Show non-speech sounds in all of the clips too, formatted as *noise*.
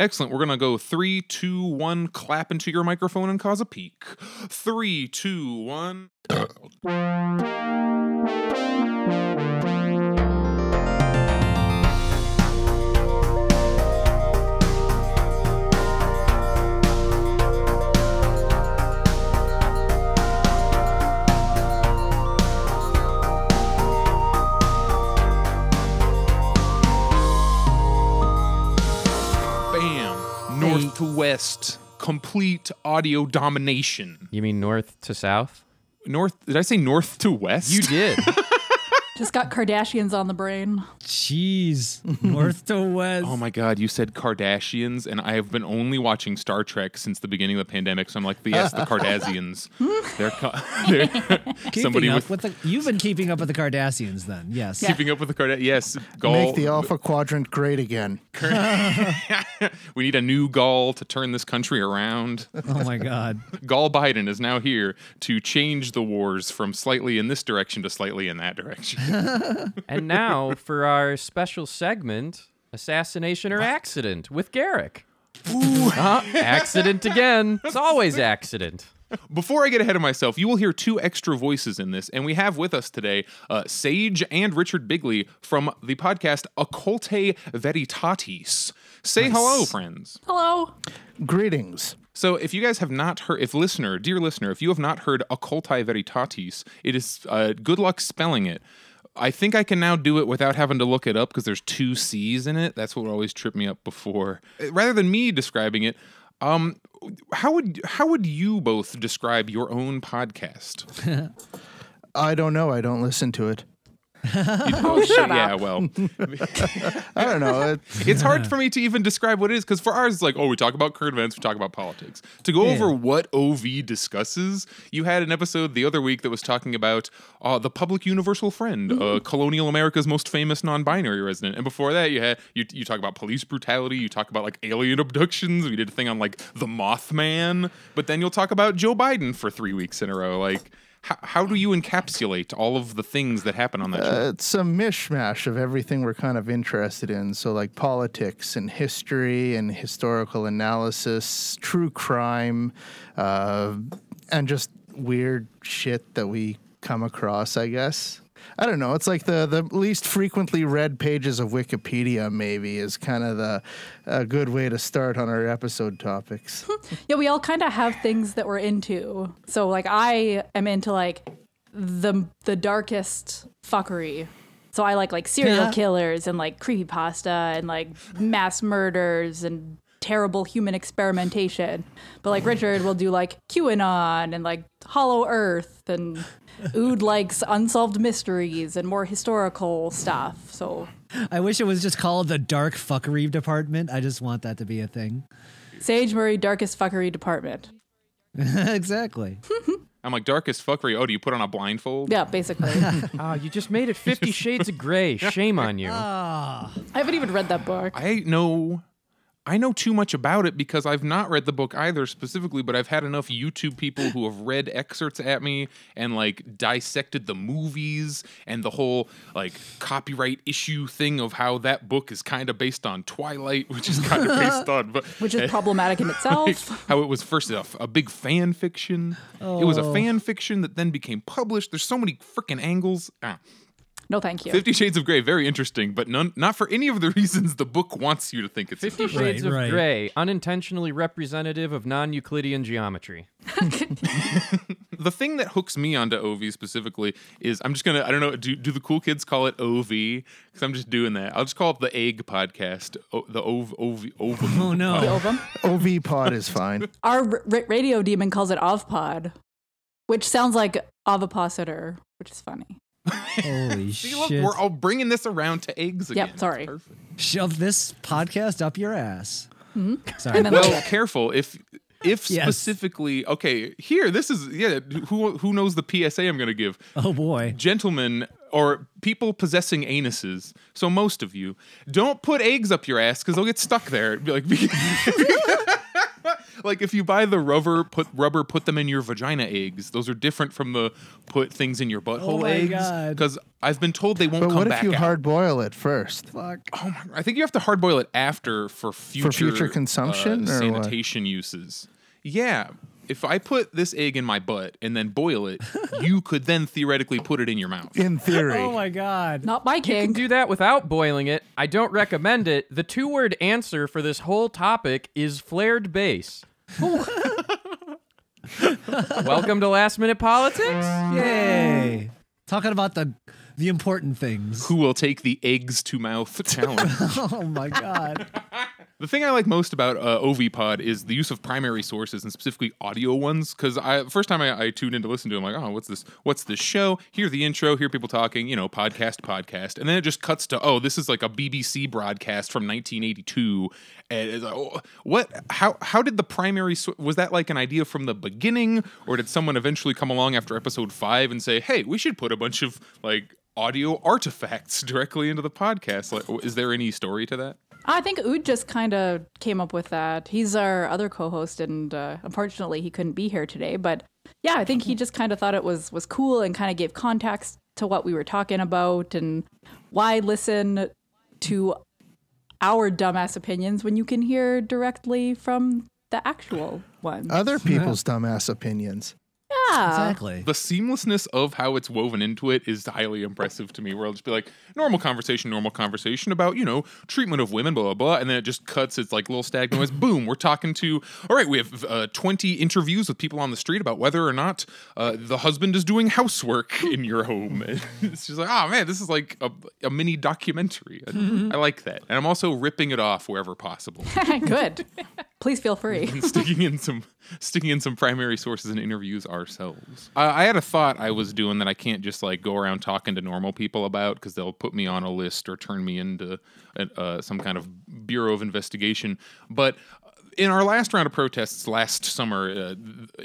Excellent. We're going to go three, two, one, clap into your microphone and cause a peak. Three, two, one. *laughs* west. Complete audio domination. You mean north to south? North, did I say north to west? You did. *laughs* Just got Kardashians on the brain. Jeez, *laughs* north to west. Oh my God, you said Kardashians, and I have been only watching Star Trek since the beginning of the pandemic. So I'm like, yes, the *laughs* Kardashians. Hmm? they're, co- *laughs* they're keeping somebody up with, with the. You've been keeping up with the Kardashians, then? Yes. keeping up with the Kardashians. Yes, Gul. Make the Alpha Quadrant great again. we need a new Gul to turn this country around. Oh my God. Gul Biden is now here to change the wars from slightly in this direction to slightly in that direction. *laughs* and now for our special segment, assassination or accident with Garak. Uh, accident again. It's always accident. Before I get ahead of myself, you will hear two extra voices in this, and we have with us today uh, Sage and Richard Bigley from the podcast Occultae Veritatis. Say hello, friends. Hello. Greetings. So, if you guys have not heard, if listener, dear listener, if you have not heard Occultae Veritatis, it is uh, good luck spelling it. I think I can now do it without having to look it up because there's two C's in it. That's what always tripped me up before. Uh, Rather than me describing it, um, how would how would you both describe your own podcast? *laughs* I don't know. I don't listen to it. *laughs* oh, shit, yeah, well, *laughs* I don't know. It, *laughs* it's hard for me to even describe what it is because for ours, it's like, oh, we talk about current events, we talk about politics. To go over what OV discusses, you had an episode the other week that was talking about uh, the public universal friend, uh, colonial America's most famous non-binary resident, and before that, you had you, you talk about police brutality, you talk about like alien abductions. We did a thing on like the Mothman, but then you'll talk about Joe Biden for three weeks in a row, like. How, how do you encapsulate all of the things that happen on that show? uh, it's a mishmash of everything we're kind of interested in. So, like politics and history and historical analysis, true crime, uh, and just weird shit that we come across, I guess. I don't know. It's like the, the least frequently read pages of Wikipedia, maybe, is kind of the a good way to start on our episode topics. *laughs* Yeah, we all kind of have things that we're into. So like I am into like the the darkest fuckery. So I like like serial Yeah. killers and like creepypasta and like mass murders and terrible human experimentation. But like Richard will do like QAnon and like Hollow Earth and Ood likes unsolved mysteries and more historical stuff. So I wish it was just called the Dark Fuckery Department. I just want that to be a thing. Sage Murray Darkest Fuckery Department. *laughs* exactly. *laughs* I'm like darkest fuckery. Oh, do you put on a blindfold? Yeah, basically. *laughs* Ah, you just made it Fifty Shades of Grey. Shame on you. Ah, I haven't even read that book. I know I know too much about it because I've not read the book either specifically, but I've had enough YouTube people who have read excerpts at me and like dissected the movies and the whole like copyright issue thing of how that book is kind of based on Twilight, which is kind of *laughs* based on but which is *laughs* problematic in itself. *laughs* how it was first a, a big fan fiction. It was a fan fiction that then became published. There's so many freaking angles. Ah. No, thank you. Fifty Shades of Grey, very interesting, but none, not for any of the *laughs* reasons the book wants you to think it's. Fifty. Shades Right, of right. Grey, unintentionally representative of non-Euclidean geometry. *laughs* The thing that hooks me onto OV specifically is I'm just gonna I don't know do, do the cool kids call it OV because I'm just doing that. I'll just call it the Egg Podcast. O, the OV OV OV. *laughs* oh no. The ovum. OV pod is fine. Our r- r- radio demon calls it Ovpod, which sounds like ovipositor, which is funny. Holy *laughs* See, look, shit. we're all bringing this around to eggs again. Yep, sorry. It's perfect. Shove this podcast up your ass. Sorry. Mm-hmm. And then Well, like, careful if if Yes. specifically okay here this is yeah who who knows the PSA I'm gonna give oh boy. gentlemen or people possessing anuses, so most of you, don't put eggs up your ass because they'll get stuck there. It'd be *laughs* like, like if you buy the rubber put rubber put them in your vagina eggs those are different from the put things in your butthole my eggs because i've been told they won't But come what if back you out. hard boil it first? Fuck. oh my, i think you have to hard boil it after for future for future consumption, uh, or what? sanitation uses yeah if i put this egg in my butt and then boil it *laughs* you could then theoretically put it in your mouth In theory. Oh my god. Not my kid. You can do that without boiling it. I don't recommend it. The two word answer for this whole topic is flared base. Welcome to Last Minute Politics. Yay. Talking about the the important things. who will take the eggs to mouth *laughs* challenge Oh my god. The thing I like most about uh, OVPod is the use of primary sources and specifically audio ones. Because I first time I, I tuned in to listen to, it, I'm like, oh, what's this? What's this show? Hear the intro, hear people talking, you know, podcast, podcast, and then it just cuts to, oh, this is like a BBC broadcast from 1982. And it's like, oh, what? How? How did the primary? So- was that like an idea from the beginning, or did someone eventually come along after episode five and say, hey, we should put a bunch of like audio artifacts *laughs* directly into the podcast? Like, is there any story to that? I think Ood just kind of came up with that. He's our other co-host, and uh, unfortunately, he couldn't be here today. But yeah, I think he just kind of thought it was was cool and kind of gave context to what we were talking about and why listen to our dumbass opinions when you can hear directly from the actual ones. Other people's dumbass opinions. Yeah, Exactly. the seamlessness of how it's woven into it is highly impressive to me. Where I'll just be like, normal conversation, normal conversation about, you know, treatment of women, blah, blah, blah. And then it just cuts, it's like little stag noise. *laughs* Boom, we're talking to, all right, we have uh, 20 interviews with people on the street about whether or not uh, the husband is doing housework *laughs* in your home. And *laughs* it's just like, oh man, this is like a, a mini documentary. I, I like that. And I'm also ripping it off wherever possible. good. Please feel free. *laughs* and sticking in some sticking in some primary sources and interviews ourselves. I, I had a thought I was doing that I can't just like go around talking to normal people about because they'll put me on a list or turn me into uh, some kind of bureau of investigation. But in our last round of protests last summer uh,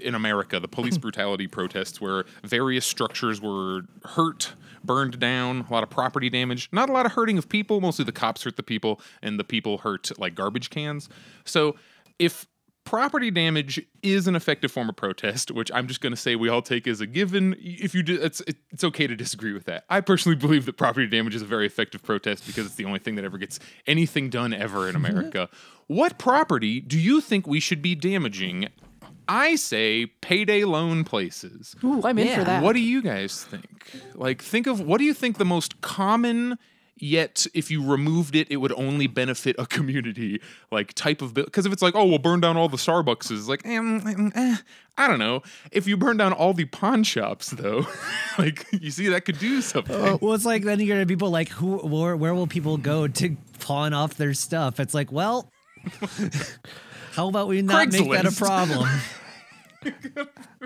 in America, the police *laughs* brutality protests, where various structures were hurt, burned down, a lot of property damage, not a lot of hurting of people. Mostly the cops hurt the people, and the people hurt like garbage cans. So if property damage is an effective form of protest, which I'm just going to say we all take as a given. If you do, it's it's okay to disagree with that. I personally *laughs* believe that property damage is a very effective protest because it's the only thing that ever gets anything done ever in mm-hmm. America. what property do you think we should be damaging? I say payday loan places. Ooh, I'm in for that. What do you guys think? Like, think of what do you think the most common, yet if you removed it, it would only benefit a *laughs* community like type of bill? Because if it's like, oh, we'll burn down all the Starbucks Starbuckses, like, eh, mm, eh, I don't know. If you burn down all the pawn shops, though, *laughs* like, you see, that could do something. Well, it's like then you're gonna people like who where, where will people go to pawn off their stuff? It's like, well, *laughs* how about we not make that a problem?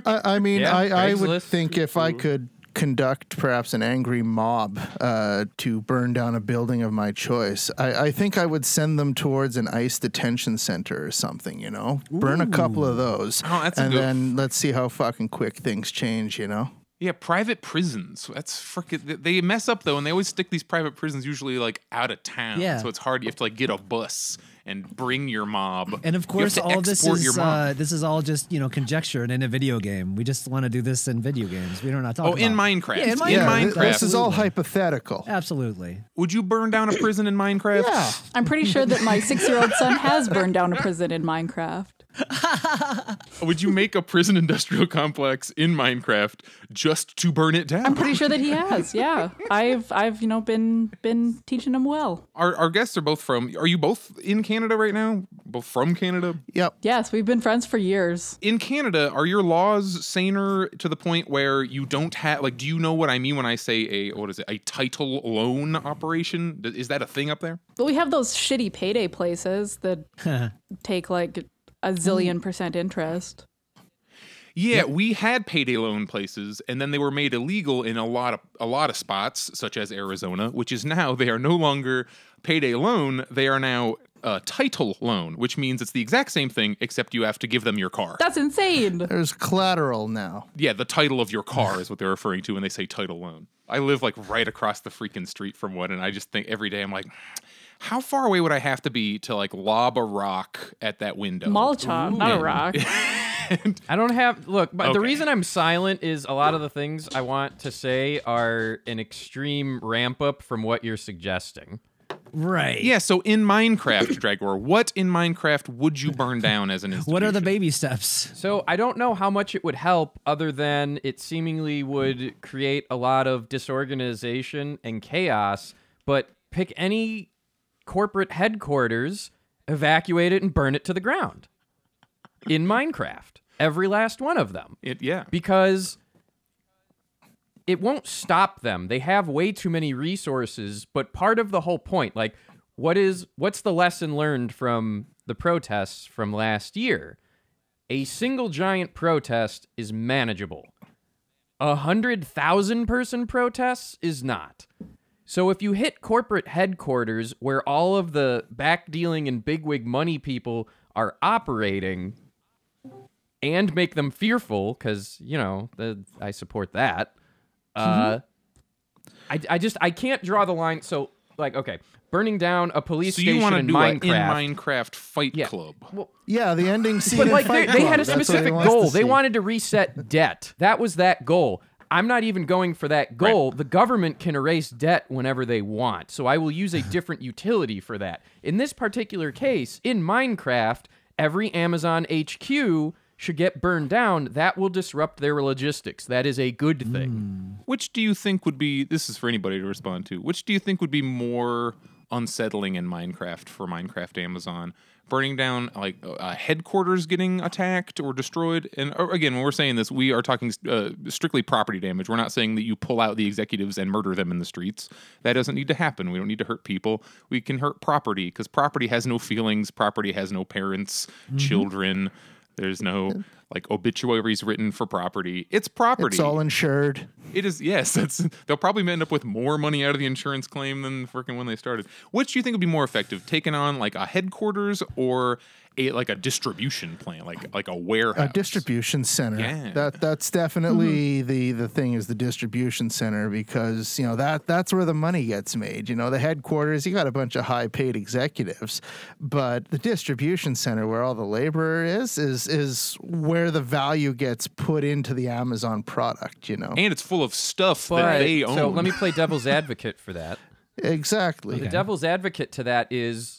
I, I mean, Yeah, I, I would think if I could conduct perhaps an angry mob uh, to burn down a building of my choice, I, I think I would send them towards an ICE detention center or something, you know? Burn a couple of those. Oh, that's and good- then let's see how fucking quick things change, you know? Yeah, private prisons. That's freaking. They mess up though, and they always stick these private prisons usually like out of town. Yeah. So it's hard. You have to like get a bus and bring your mob. And of course, all this is uh, this is all just you know conjecture and in a video game. We just want to do this in video games. We don't know talk Oh, in about. Minecraft. Yeah, in In Minecraft. Yeah, th- Minecraft. this is all hypothetical. Absolutely. Would you burn down a prison in Minecraft? Yeah. I'm pretty sure that my six-year-old son has burned down a prison in Minecraft. *laughs* Would you make a prison industrial complex in Minecraft just to burn it down? I'm pretty sure that he has. *laughs* Yeah, I've I've you know been been teaching him well. our, our guests are both from. Are you both in Canada right now? Both from Canada? Yep. Yes, we've been friends for years. In Canada, are your laws saner to the point where you don't have like? Do you know what I mean when I say a what is it? A title loan operation? Is that a thing up there? Well, we have those shitty payday places that *laughs* take like a zillion percent interest. Yeah, we had payday loan places, and then they were made illegal in a lot of a lot of spots, such as Arizona, which is now they are no longer payday loan; they are now a title loan, which means it's the exact same thing, except you have to give them your car. That's insane. There's collateral now. yeah, the title of your car is what they're referring to when they say title loan. I live like right across the freaking street from one, and I just think every day I'm like. How far away would I have to be to like lob a rock at that window? Molotov, not a rock. *laughs* I don't have look, but the Okay. reason I'm silent is a lot of the things I want to say are an extreme ramp up from what you're suggesting. Right. Yeah, so in Minecraft, *coughs* Dragor, what in Minecraft would you burn down as an institution? What are the baby steps? So I don't know how much it would help other than it seemingly would create a lot of disorganization and chaos, but pick any corporate headquarters, evacuate it and burn it to the ground. In Minecraft. Every last one of them. It, yeah. because it won't stop them. They have way too many resources, but part of the whole point, like what is what's the lesson learned from the protests from last year? A single giant protest is manageable. A hundred thousand person protests is not. So if you hit corporate headquarters where all of the back dealing and bigwig money people are operating, and make them fearful because you know the, I support that. Uh, I, I just I can't draw the line. So like okay, burning down a police So station you want to in do Minecraft. a in Minecraft fight Yeah. club? well, Yeah, the ending *laughs* scene. but in like they, Fight they had a that's what he specific wants to goal. They see. wanted to reset debt. That was that goal. I'm not even going for that goal. The government can erase debt whenever they want. So I will use a *laughs* different utility for that. In this particular case, in Minecraft, every Amazon HQ should get burned down. That will disrupt their logistics. That is a good thing. Hmm. Which do you think would be? This is for anybody to respond to. Which do you think would be more unsettling in Minecraft for Minecraft Amazon? Burning down like uh, headquarters getting attacked or destroyed. And uh, again, when we're saying this, we are talking uh, strictly property damage. We're not saying that you pull out the executives and murder them in the streets. That doesn't need to happen. We don't need to hurt people. We can hurt property because property has no feelings. Property has no parents, children. There's no like obituaries written for property. It's property. It's all insured. It is yes. That's they'll probably end up with more money out of the insurance claim than freaking when they started. Which do you think would be more effective, taking on like a headquarters or a like a distribution plant, like like a warehouse? A distribution center. Yeah. That that's definitely mm-hmm. the the thing is the distribution center because you know that that's where the money gets made. You know, the headquarters you got a bunch of high paid executives, but the distribution center where all the labor is is is where the value gets put into the Amazon product. You know, and it's full of stuff But that they own. so let me play devil's advocate for that. *laughs* exactly. The devil's advocate to that is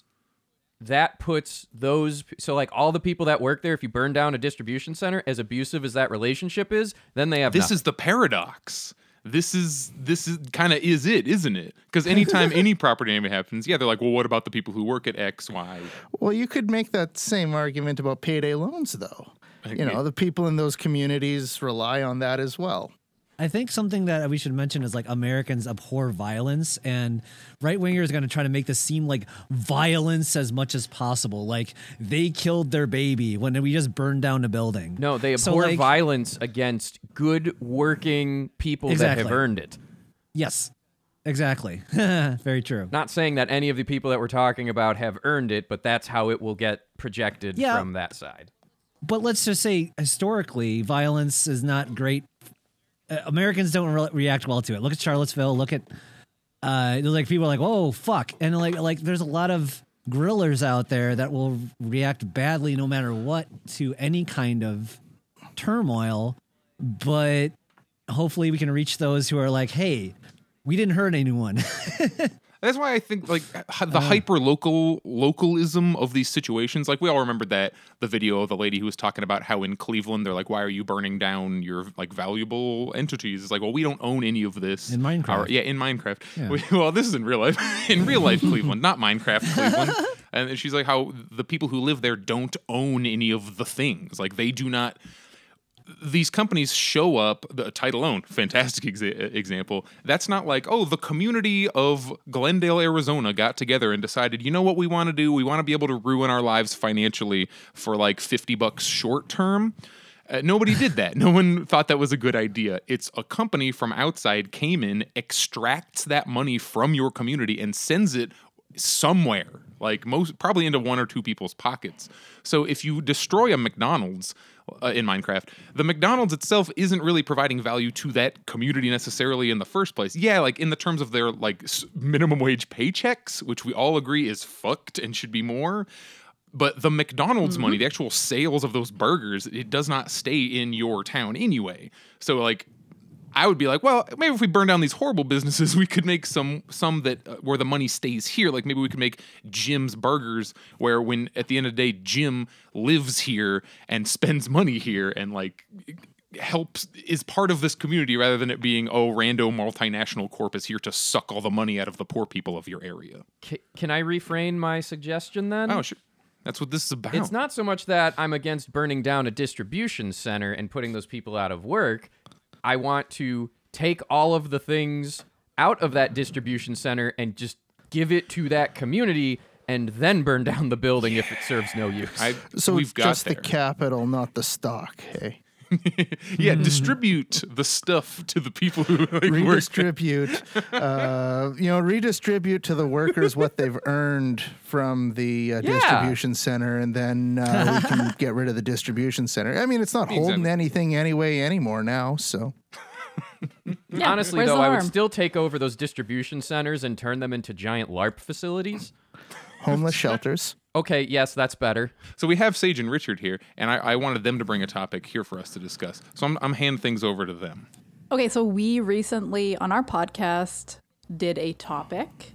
that puts those so like all the people that work there if you burn down a distribution center as abusive as that relationship is then they have this nothing. is the paradox. This is this is kind of is it, isn't it? Because anytime *laughs* any property damage happens, yeah, they're like, well, what about the people who work at X, Y? Well, you could make that same argument about payday loans, though. You know, the people in those communities rely on that as well. I think something that we should mention is like Americans abhor violence, and right wingers are going to try to make this seem like violence as much as possible. Like they killed their baby when we just burned down a building. no they So, abhor like- violence against good working people that have earned it Yes, exactly. *laughs* Very true. not saying that any of the people that we're talking about have earned it but that's how it will get projected Yeah. from that side But let's just say historically, violence is not great. Uh, Americans don't re- react well to it. Look at Charlottesville. Look at uh, like people are like, oh fuck, and like like there's a lot of grillers out there that will react badly no matter what to any kind of turmoil. But hopefully, we can reach those who are like, hey, we didn't hurt anyone. *laughs* That's why I think like the uh-huh. hyper local localism of these situations. Like we all remembered that the video of the lady who was talking about how in Cleveland they're like, "Why are you burning down your like valuable entities?" It's like, well, we don't own any of this In Minecraft. Or- yeah, in Minecraft. Yeah. We- well, this is in real life. *laughs* in real life Cleveland, not Minecraft *laughs* Cleveland. and she's like, how the people who live there don't own any of the things. Like they do not these companies show up the title own fantastic exa- example. That's not like oh the community of glendale arizona got together and decided you know what we want to do? We want to be able to ruin our lives financially for like 50 bucks short term. Uh, nobody did that. No one thought that was a good idea. It's a company from outside came in extracts that money from your community and sends it somewhere like most probably into one or two people's pockets. So if you destroy a McDonald's uh, in Minecraft, the McDonald's itself isn't really providing value to that community necessarily in the first place. Yeah, like in the terms of their like minimum wage paychecks, which we all agree is fucked and should be more. But the McDonald's money, the actual sales of those burgers, it does not stay in your town anyway. So like I would be like, well, maybe if we burn down these horrible businesses, *laughs* we could make some some that uh, where the money stays here. Like maybe we could make Jim's Burgers, where when at the end of the day, Jim lives here and spends *laughs* money here and like helps is part of this community rather than it being oh rando multinational corp is here to suck all the money out of the poor people of your area. Ca can I refrain my suggestion then? Oh, sure. That's what this is about. It's not so much that I'm against burning down a distribution center and putting those people out of work. I want to take all of the things out of that distribution center and just give it to that community and then burn down the building if it serves no use. I, So we've it's got just there. the capital, not the stock. Hey, *laughs* yeah, distribute the stuff to the people who like, work. redistribute. uh, you know, redistribute to the workers what they've earned from the uh, Yeah. distribution center, and then uh, we can *laughs* get rid of the distribution center. I mean, it's not holding Exactly. anything anyway anymore now. So Yeah, Honestly, though, the I would still take over those distribution centers and turn them into giant LARP facilities. homeless *laughs* shelters. Okay, yes, that's better. So we have Sage and Richard here, and I, I wanted them to bring a topic here for us to discuss. So I'm, I'm hand things over to them. Okay, so we recently on our podcast did a topic,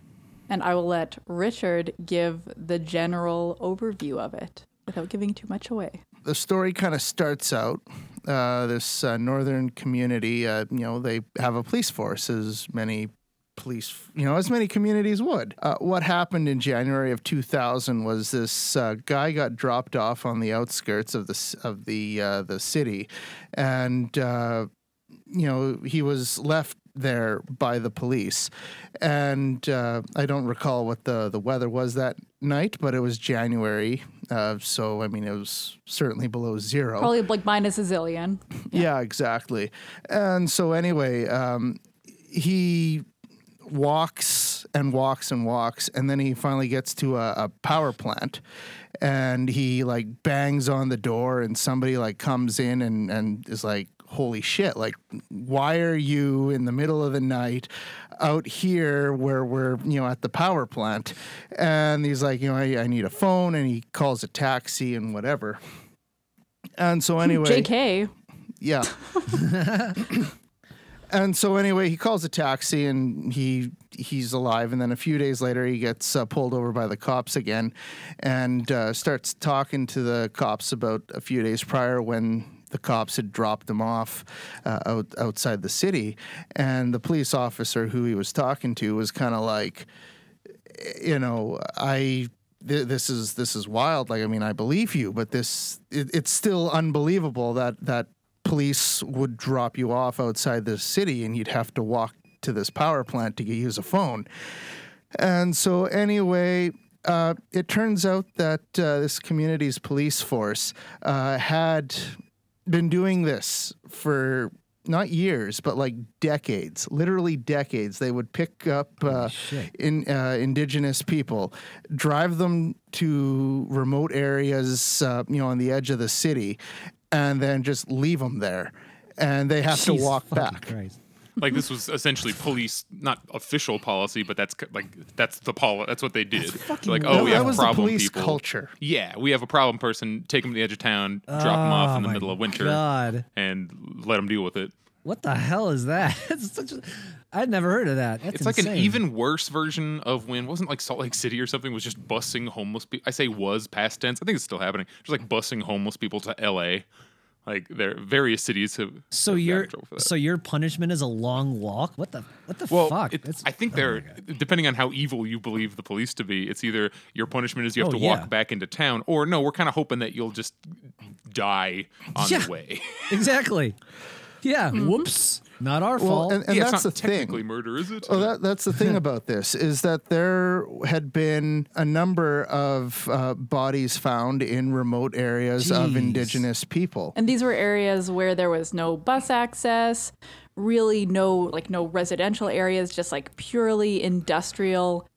and I will let Richard give the general overview of it without giving too much away. the story kind of starts out. Uh, this uh, northern community, uh, you know, they have a police force, as many police, you know, as many communities would. Uh, what happened in January of 2000 was this uh, guy got dropped off on the outskirts of the of the uh, the city, and uh, you know he was left there by the police, and uh, I don't recall what the the weather was that night, but it was January, uh, so I mean it was certainly below zero. Probably like minus a zillion. *laughs* Yeah, exactly. And so anyway, um, he walks and walks and walks, and then he finally gets to a, a power plant, and he like bangs on the door, and somebody like comes in and and is like. Holy shit, like, why are you in the middle of the night out here where we're, you know, at the power plant? And he's like, you know, I, I need a phone, and he calls a taxi and whatever. And so, *laughs* anyway. JK. Yeah. *laughs* and so anyway, he calls a taxi and he he's alive. And then a few days later, he gets uh, pulled over by the cops again, and uh, starts talking to the cops about a few days prior when the cops had dropped him off uh, out, outside the city, and the police officer who he was talking to was kind of like, you know, I this is this is wild. Like, I mean, I believe you, but this it, it's still unbelievable that that police would drop you off outside the city and you'd have to walk to this power plant to use a phone. And so, anyway. Uh, it turns out that uh, this community's police force uh, had been doing this for not years, but like decades, literally decades. They would pick up uh, in uh, indigenous people, drive them to remote areas, uh, you know, on the edge of the city, and then just leave them there, and they have to walk back. Christ. Like this was essentially police, not official policy, but that's like that's the pol. That's what they did. like, oh, that, we that have was problem the police people. culture. Yeah, we have a problem person. Take them to the edge of town, drop them off Oh in the middle of winter, God. and let them deal with it. What the hell is that? *laughs* It's such a, I'd never heard of that. That's It's like an even worse version of when wasn't like Salt Lake City or something was just busing homeless people. I say was past tense. I think it's still happening. Just like busing homeless people to L.A. Like there, various cities have. So have your so your punishment is a long walk. What the what the Well, fuck? it- I think oh they're depending on how evil you believe the police to be. It's either your punishment is you have Oh, to yeah. walk back into town, or no, we're kind of hoping that you'll just die on *laughs* Yeah. the way. exactly. *laughs* Yeah. Mm-hmm. Whoops. Not our Well, fault. and, and yeah, that's it's not the thing. technically murder, is it? Well, that, that's the thing *laughs* about this is that there had been a number of uh, bodies found in remote areas of indigenous people. And these were areas where there was no bus access, really no like no residential areas, just like purely industrial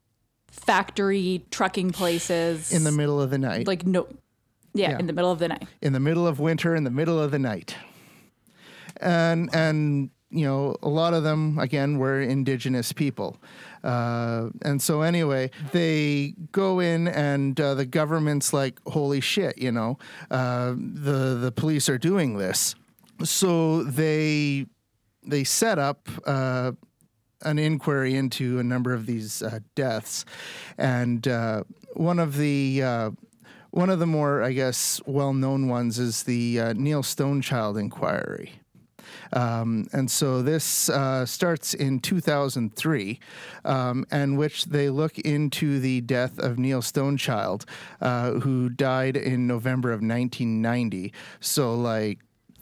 factory trucking places in the middle of the night. like no yeah, Yeah. in the middle of the night. in the middle of winter, in the middle of the night. And and you know, a lot of them again were indigenous people. Uh, and so anyway, they go in, and uh, the government's like, "Holy shit!" You know, uh, the the police are doing this. So they they set up uh, an inquiry into a number of these uh, deaths, and uh, one of the one of the more, I guess, well-known ones is the Neil Stonechild inquiry. Um, and so this uh, starts in 2003, um, and which they look into the death of Neil Stonechild, uh, who died in November of 1990. So, like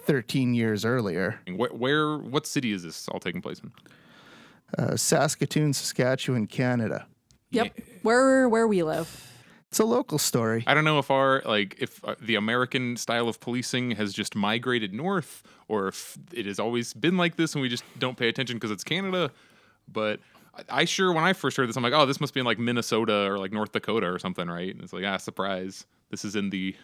13 years earlier. Where, where what city is this all taking place in? Uh, Saskatoon, Saskatchewan, Canada. Yep. Where where we live. It's a local story. I don't know if our like if uh, the American style of policing has just migrated north, or if it has always been like this and we just don't pay attention because it's Canada. But I, I sure when I first heard this, I'm like, oh, this must be in like Minnesota or like North Dakota or something, right? And it's like, ah, surprise, this is in the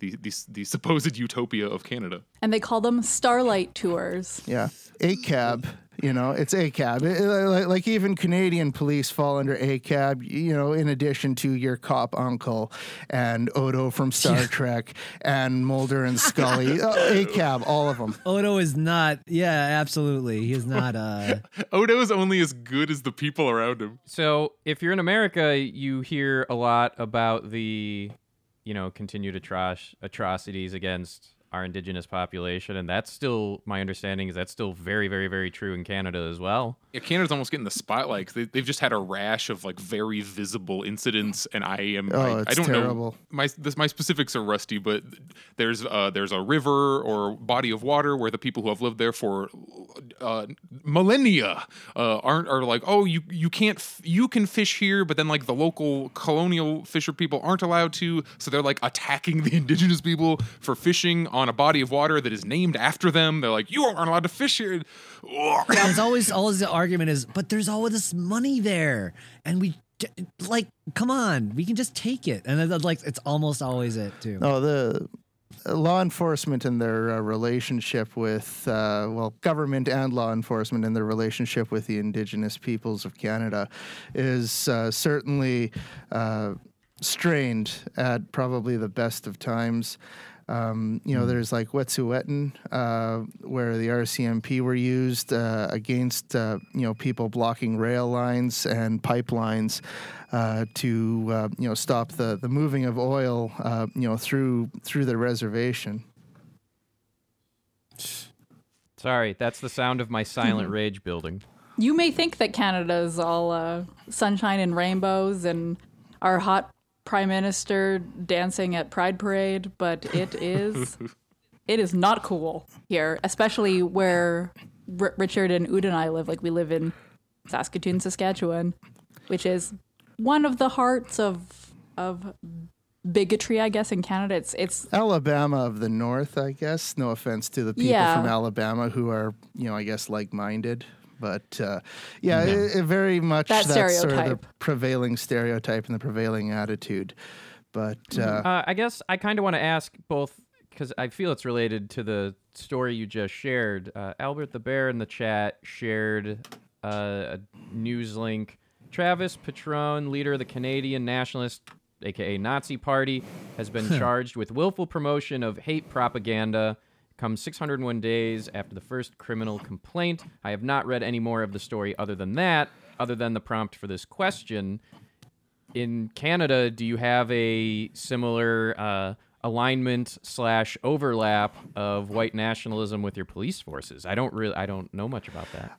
the the, the supposed utopia of Canada. And they call them starlight tours. Yeah, ACAB. You know, it's ACAB. It- it- like, like even Canadian police fall under ACAB. You know, in addition to your cop uncle and Odo from Star *laughs* Trek and Mulder and Scully, *laughs* uh, ACAB, all of them. Odo is not. Yeah, absolutely. He is not. Uh, *laughs* is only as good as the people around him. So if you're in America, you hear a lot about the, you know, continue to trash atrocities against our indigenous population, and that's still my understanding is that's still very, very, very true in Canada as well. Yeah, Canada's almost getting the spotlight They, they've just had a rash of like very visible incidents, and I am Oh, I, I don't know my this, my specifics are rusty, but there's uh, there's a river or body of water where the people who have lived there for uh, millennia uh, aren't are like, oh, you you can't f- you can fish here, but then like the local colonial fisher people aren't allowed to, so they're like attacking *laughs* the indigenous people for fishing on a body of water that is named after them. They're like, you aren't allowed to fish here. Ugh. it's always always the argument is, but there's all this money there, and we like, come on, we can just take it, and then like it's almost always it too. No, the uh, law enforcement and their uh, relationship with, uh, well, government and law enforcement and their relationship with the Indigenous peoples of Canada is uh, certainly uh, strained at probably the best of times. Um, you know, there's like Wet'suwet'en, uh, where the RCMP were used uh, against, uh, you know, people blocking rail lines and pipelines uh, to, uh, you know, stop the, the moving of oil, uh, you know, through through the reservation. Sorry, that's the sound of my silent Hmm. *laughs* rage building. You may think that Canada is all uh, sunshine and rainbows and our hot prime minister dancing at Pride Parade, but it is it is not cool here, especially where R- Richard and Ud and I live. Like we live in Saskatoon, Saskatchewan, which is one of the hearts of of bigotry, I guess, in Canada. It's it's Alabama of the North, I guess. No offense to the people Yeah. from Alabama who are, you know, I guess like-minded. But uh, yeah, it, it very much That that's sort of the prevailing stereotype and the prevailing attitude. But uh, Uh, I guess I kind of want to ask both because I feel it's related to the story you just shared. Uh, Albert the Bear in the chat shared uh, a news link. Travis Patron, leader of the Canadian Nationalist, aka Nazi Party, has been charged with willful promotion of hate propaganda. Comes 601 days after the first criminal complaint. I have not read any more of the story other than that, other than the prompt for this question in Canada, do you have a similar uh, alignment slash overlap of white nationalism with your police forces? I don't really, I don't know much about that.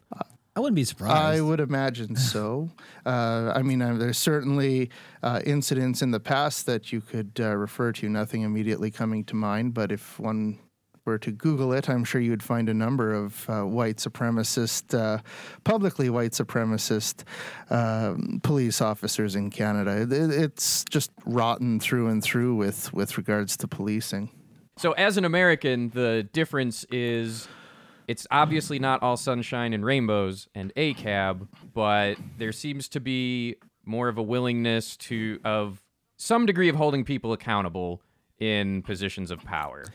I wouldn't be surprised. I would imagine so. Uh, I mean, uh, there's certainly uh, incidents in the past that you could uh, refer to. Nothing immediately coming to mind, but if one were to Google it, I'm sure you would find a number of uh, white supremacist, uh, publicly white supremacist um, police officers in Canada. It, it's just rotten through and through with with regards to policing. So, as an American, the difference is it's obviously not all sunshine and rainbows and a cab, but there seems to be more of a willingness to of some degree of holding people accountable in positions of power.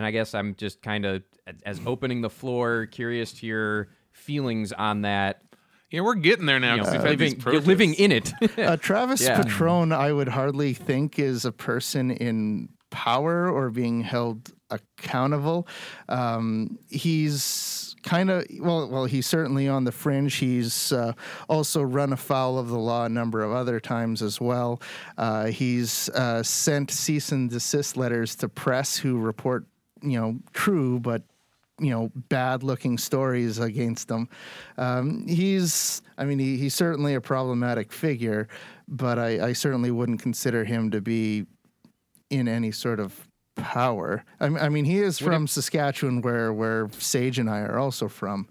And I guess I'm just kind of as opening the floor, curious to your feelings on that. Yeah, we're getting there now You know, we've had these living, you're living in it. *laughs* *laughs* Uh, Travis Yeah. Patron, I would hardly think is a person in power or being held accountable. Um, he's kind of well, well, he's certainly on the fringe. He's uh, also run afoul of the law a number of other times as well. Uh, he's uh, sent cease and desist letters to press who report, you know, true but you know bad looking stories against him. Um, he's, I mean, he, he's certainly a problematic figure, but I, I certainly wouldn't consider him to be in any sort of power. I mean, he is from Saskatchewan, where where Sage and I are also from,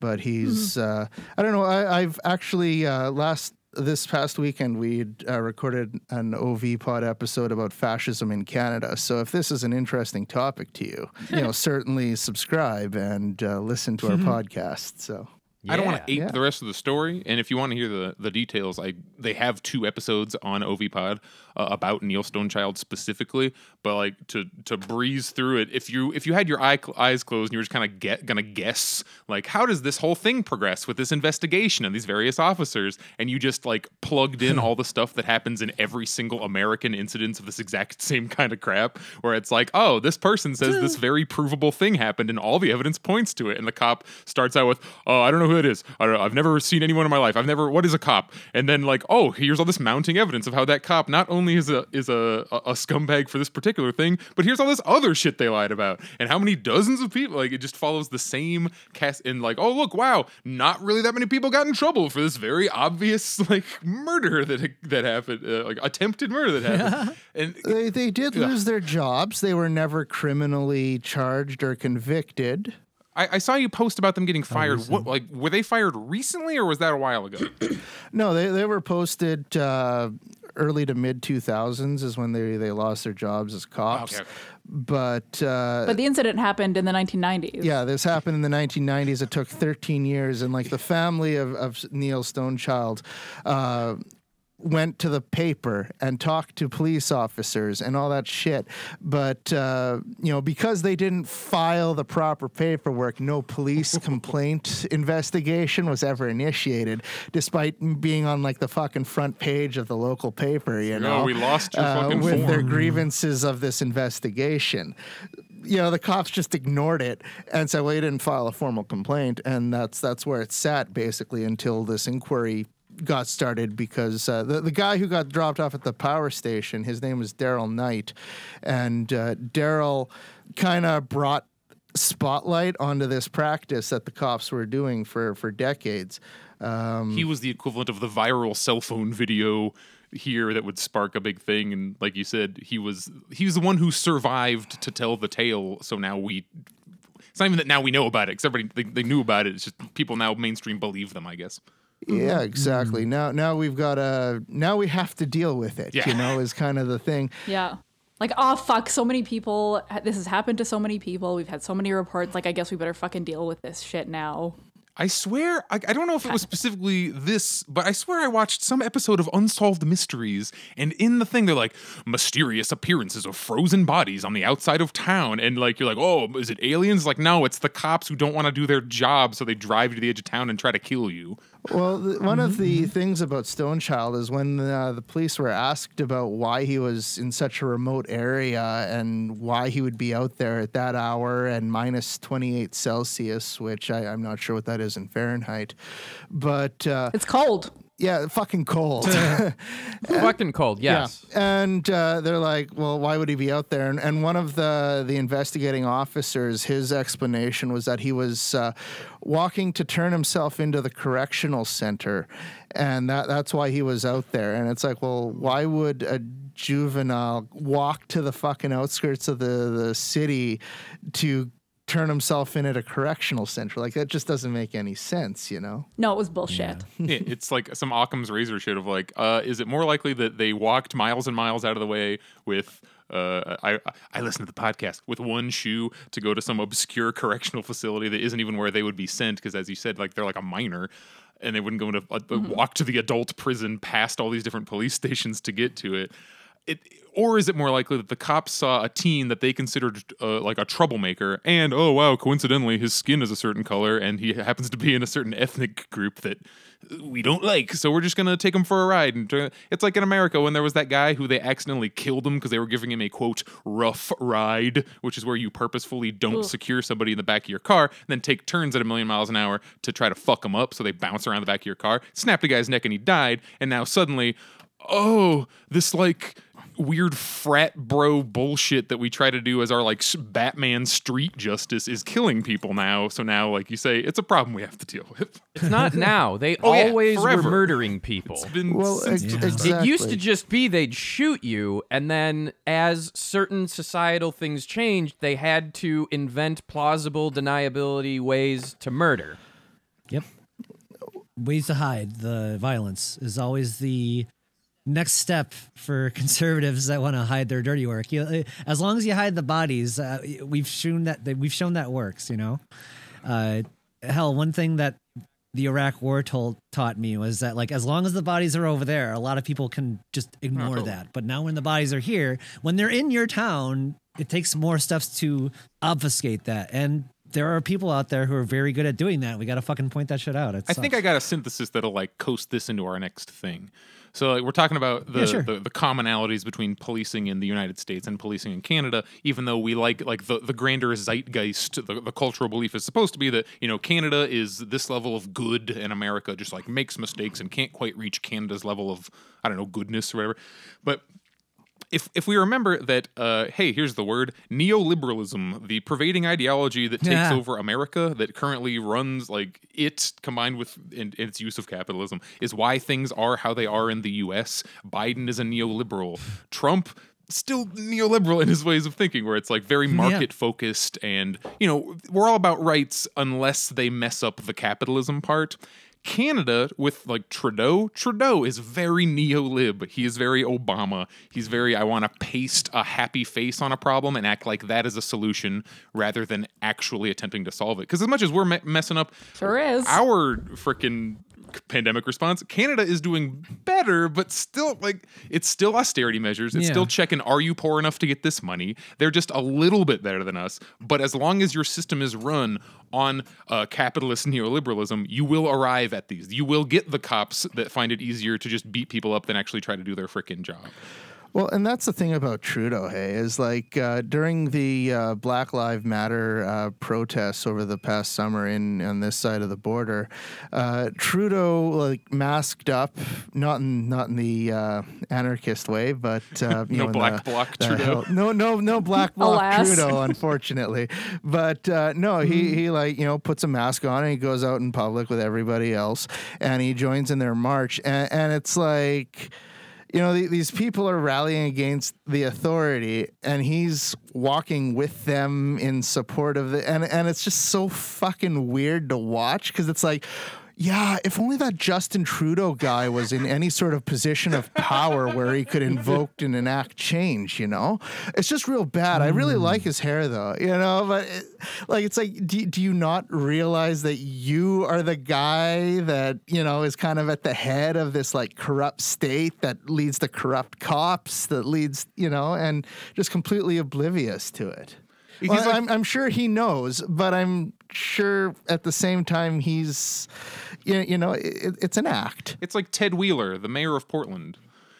but he's uh, I don't know. I, I've actually uh, last. This past weekend, we uh, recorded an OV pod episode about fascism in Canada. So, if this is an interesting topic to you, you know, *laughs* certainly subscribe and uh, listen to our podcast. So, I don't want to ape Yeah. the rest of the story, and if you want to hear the, the details, I they have two episodes on OVPod uh, about Neil Stonechild specifically. But like to to breeze through it, if you if you had your eye eyes closed and you were just kind of get gonna guess like how does this whole thing progress with this investigation and these various officers, and you just like plugged in all the stuff that happens in every single American incident of this exact *laughs* same kind of crap, where it's like, oh, this person says this very provable thing happened, and all the evidence points to it, and the cop starts out with, oh, I don't know who it is. I don't know. I've never seen anyone in my life. I've never. What is a cop? And then like, oh, here's all this mounting evidence of how that cop not only is a is a a a scumbag for this particular thing, but here's all this other shit they lied about, and how many dozens of people. Like it just follows the same cast. And like, oh look, wow, not really that many people got in trouble for this very obvious *laughs* like murder that that happened, uh, like attempted murder that happened. and *laughs* they, they did lose their jobs. They were never criminally charged or convicted. I, I saw you post about them getting fired. What like were they fired recently or was that a while ago? *clears throat* No, they, they were posted uh, early to mid 2000s is when they, they lost their jobs as cops. Okay, okay. But, uh, But the incident happened in the 1990s. yeah, this happened in the 1990s. It took 13 years. And like the family of, of Neil Stonechild uh, went to the paper and talked to police officers and all that shit. But, uh, you know, because they didn't file the proper paperwork, no police *laughs* complaint investigation was ever initiated, despite being on like the fucking front page of the local paper, you know. We lost your uh, fucking with their grievances of this investigation. You know, the cops just ignored it and said, "Well, you didn't file a formal complaint," and that's that's where it sat basically until this inquiry got started because uh, the the guy who got dropped off at the power station, his name was Darrell Night, and uh, Darrell kind of brought spotlight onto this practice that the cops were doing for for decades. Um, he was the equivalent of the viral cell phone video here that would spark a big thing. And like you said he was he was the one who survived to tell the tale. So now we it's not even that now we know about it because everybody they, they knew about it. It's just people now mainstream believe them i guess Mm-hmm. Yeah, exactly. Mm-hmm. Now, now we've got a Now we have to deal with it. Yeah. You know, is kind of the thing. Yeah. Like, oh, fuck, so many people. This has happened to so many people. We've had so many reports. Like, I guess we better fucking deal with this shit now. I swear, I, I don't know if it was specifically this, but I swear I watched some episode of Unsolved Mysteries, and in the thing they're like mysterious appearances of frozen bodies on the outside of town, and like you're like, oh, is it aliens? Like, no, it's the cops who don't want to do their job, so they drive you to the edge of town and try to kill you. Well, th- one of Mm-hmm. the things about Stonechild is when uh, the police were asked about why he was in such a remote area and why he would be out there at that hour and minus 28 Celsius, which I, I'm not sure what that is in Fahrenheit. But uh, It's cold. Yeah, fucking cold. *laughs* Fucking cold, yes. Yeah. And uh, they're like, well, why would he be out there? And, and one of the, the investigating officers, his explanation was that he was uh, walking to turn himself into the correctional center. And that, that's why he was out there. And it's like, well, why would a juvenile walk to the fucking outskirts of the, the city to turn himself in at a correctional center? Like, that just doesn't make any sense, you know? No, it was bullshit. *laughs* Yeah, it's like some Occam's razor shit of like, uh, is it more likely that they walked miles and miles out of the way with uh, I I listened to the podcast with one shoe to go to some obscure correctional facility that isn't even where they would be sent because as you said, like they're like a minor. and they wouldn't go into uh, walk to the adult prison past all these different police *laughs* stations to get to it. It, or is it more likely that the cops saw a teen that they considered uh, like a troublemaker, and oh wow, coincidentally, his skin is a certain color, and he happens to be in a certain *laughs* ethnic group that we don't like, so we're just gonna take him for a ride. And it's like in America when there was that guy who they accidentally killed him because they were giving him a quote rough ride, which is where you purposefully don't Ugh. secure somebody in the back of your car, and then take turns at a million miles an hour to try to fuck them up, so they bounce around the back of your car, snapped the guy's neck, and he died. And now suddenly, oh, this like weird frat bro bullshit that we try to do as our like Batman street justice is killing people now. So now, like you say, it's a problem we have to deal with. It's not *laughs* now. They Oh, yeah, always were murdering people. It's been Well, since ex- Yeah. exactly. It used to just be they'd shoot you, and then as certain societal things changed, they had to invent plausible deniability ways to murder. Yep. Ways to hide the violence is always the next step for *laughs* conservatives that want to hide their dirty work. You, uh, as long as you hide the bodies, uh, we've shown that, we've shown that works. You know, uh, hell, one thing that the Iraq War told taught me was that like as long as the bodies are over there, a lot of people can just ignore Oh. that. But now when the bodies are here, when they're in your town, it takes more steps to obfuscate that. And there are people out there who are very good at doing that. We got to fucking point that shit out. It I think. I got a synthesis that'll like coast this into our next thing. So like, we're talking about the, Yeah, sure. the the commonalities between policing in the United States and policing in Canada. Even though we like like the the grander zeitgeist, the, the cultural belief is supposed to be that you know Canada is this level of good, and America just like makes mistakes and can't quite reach Canada's level of I don't know goodness or whatever. But if if we remember that, uh, hey, here's the word neoliberalism, the pervading ideology that takes Yeah. over America, that currently runs like it combined with in, its use of capitalism, is why things are how they are in the U.S. Biden is a neoliberal. Trump. Still neoliberal in his ways of thinking, where it's like very market focused, and you know we're all about rights unless they mess up the capitalism part. Canada with like Trudeau, Trudeau is very neo-lib. He is very Obama. He's very I want to paste a happy face on a problem and act like that is a solution rather than actually attempting to solve it. Because as much as we're me- messing up Sure is. our freaking pandemic response, Canada is doing better, but still like it's still austerity measures. It's Yeah. still checking are you poor enough to get this money? They're just a little bit better than us, but as long as your system is run on uh, capitalist neoliberalism, you will arrive at these. You will get the cops that find it easier to just beat people up than actually try to do their freaking job. Well, and that's the thing about Trudeau, hey, is like uh, during the uh, Black Lives Matter uh, protests over the past summer in on this side of the border, uh, Trudeau like masked up, not in not in the uh, anarchist way, but uh, *laughs* you No know, black the- bloc the Trudeau. hell- no, no, no black *laughs* bloc Alas. Trudeau, unfortunately. But uh, no, he he like you know puts a mask on and he goes out in public with everybody else, and he joins in their march, and, and it's like you know, the, these people are rallying against the authority, and he's walking with them in support of the, and and it's just so fucking weird to watch because it's like. Yeah, if only that Justin Trudeau guy was in any sort of position of power where he could invoke and enact change, you know? It's just real bad. I really hmm. like his hair though, you know, but it, like it's like do, do you not realize that you are the guy that, you know, is kind of at the head of this like corrupt state that leads to corrupt cops that leads, you know, and just completely oblivious to it. Well, like- I'm, I'm sure he knows, but I'm sure at the same time he's, you you know, it, it's an act. It's like Ted Wheeler, the mayor of Portland.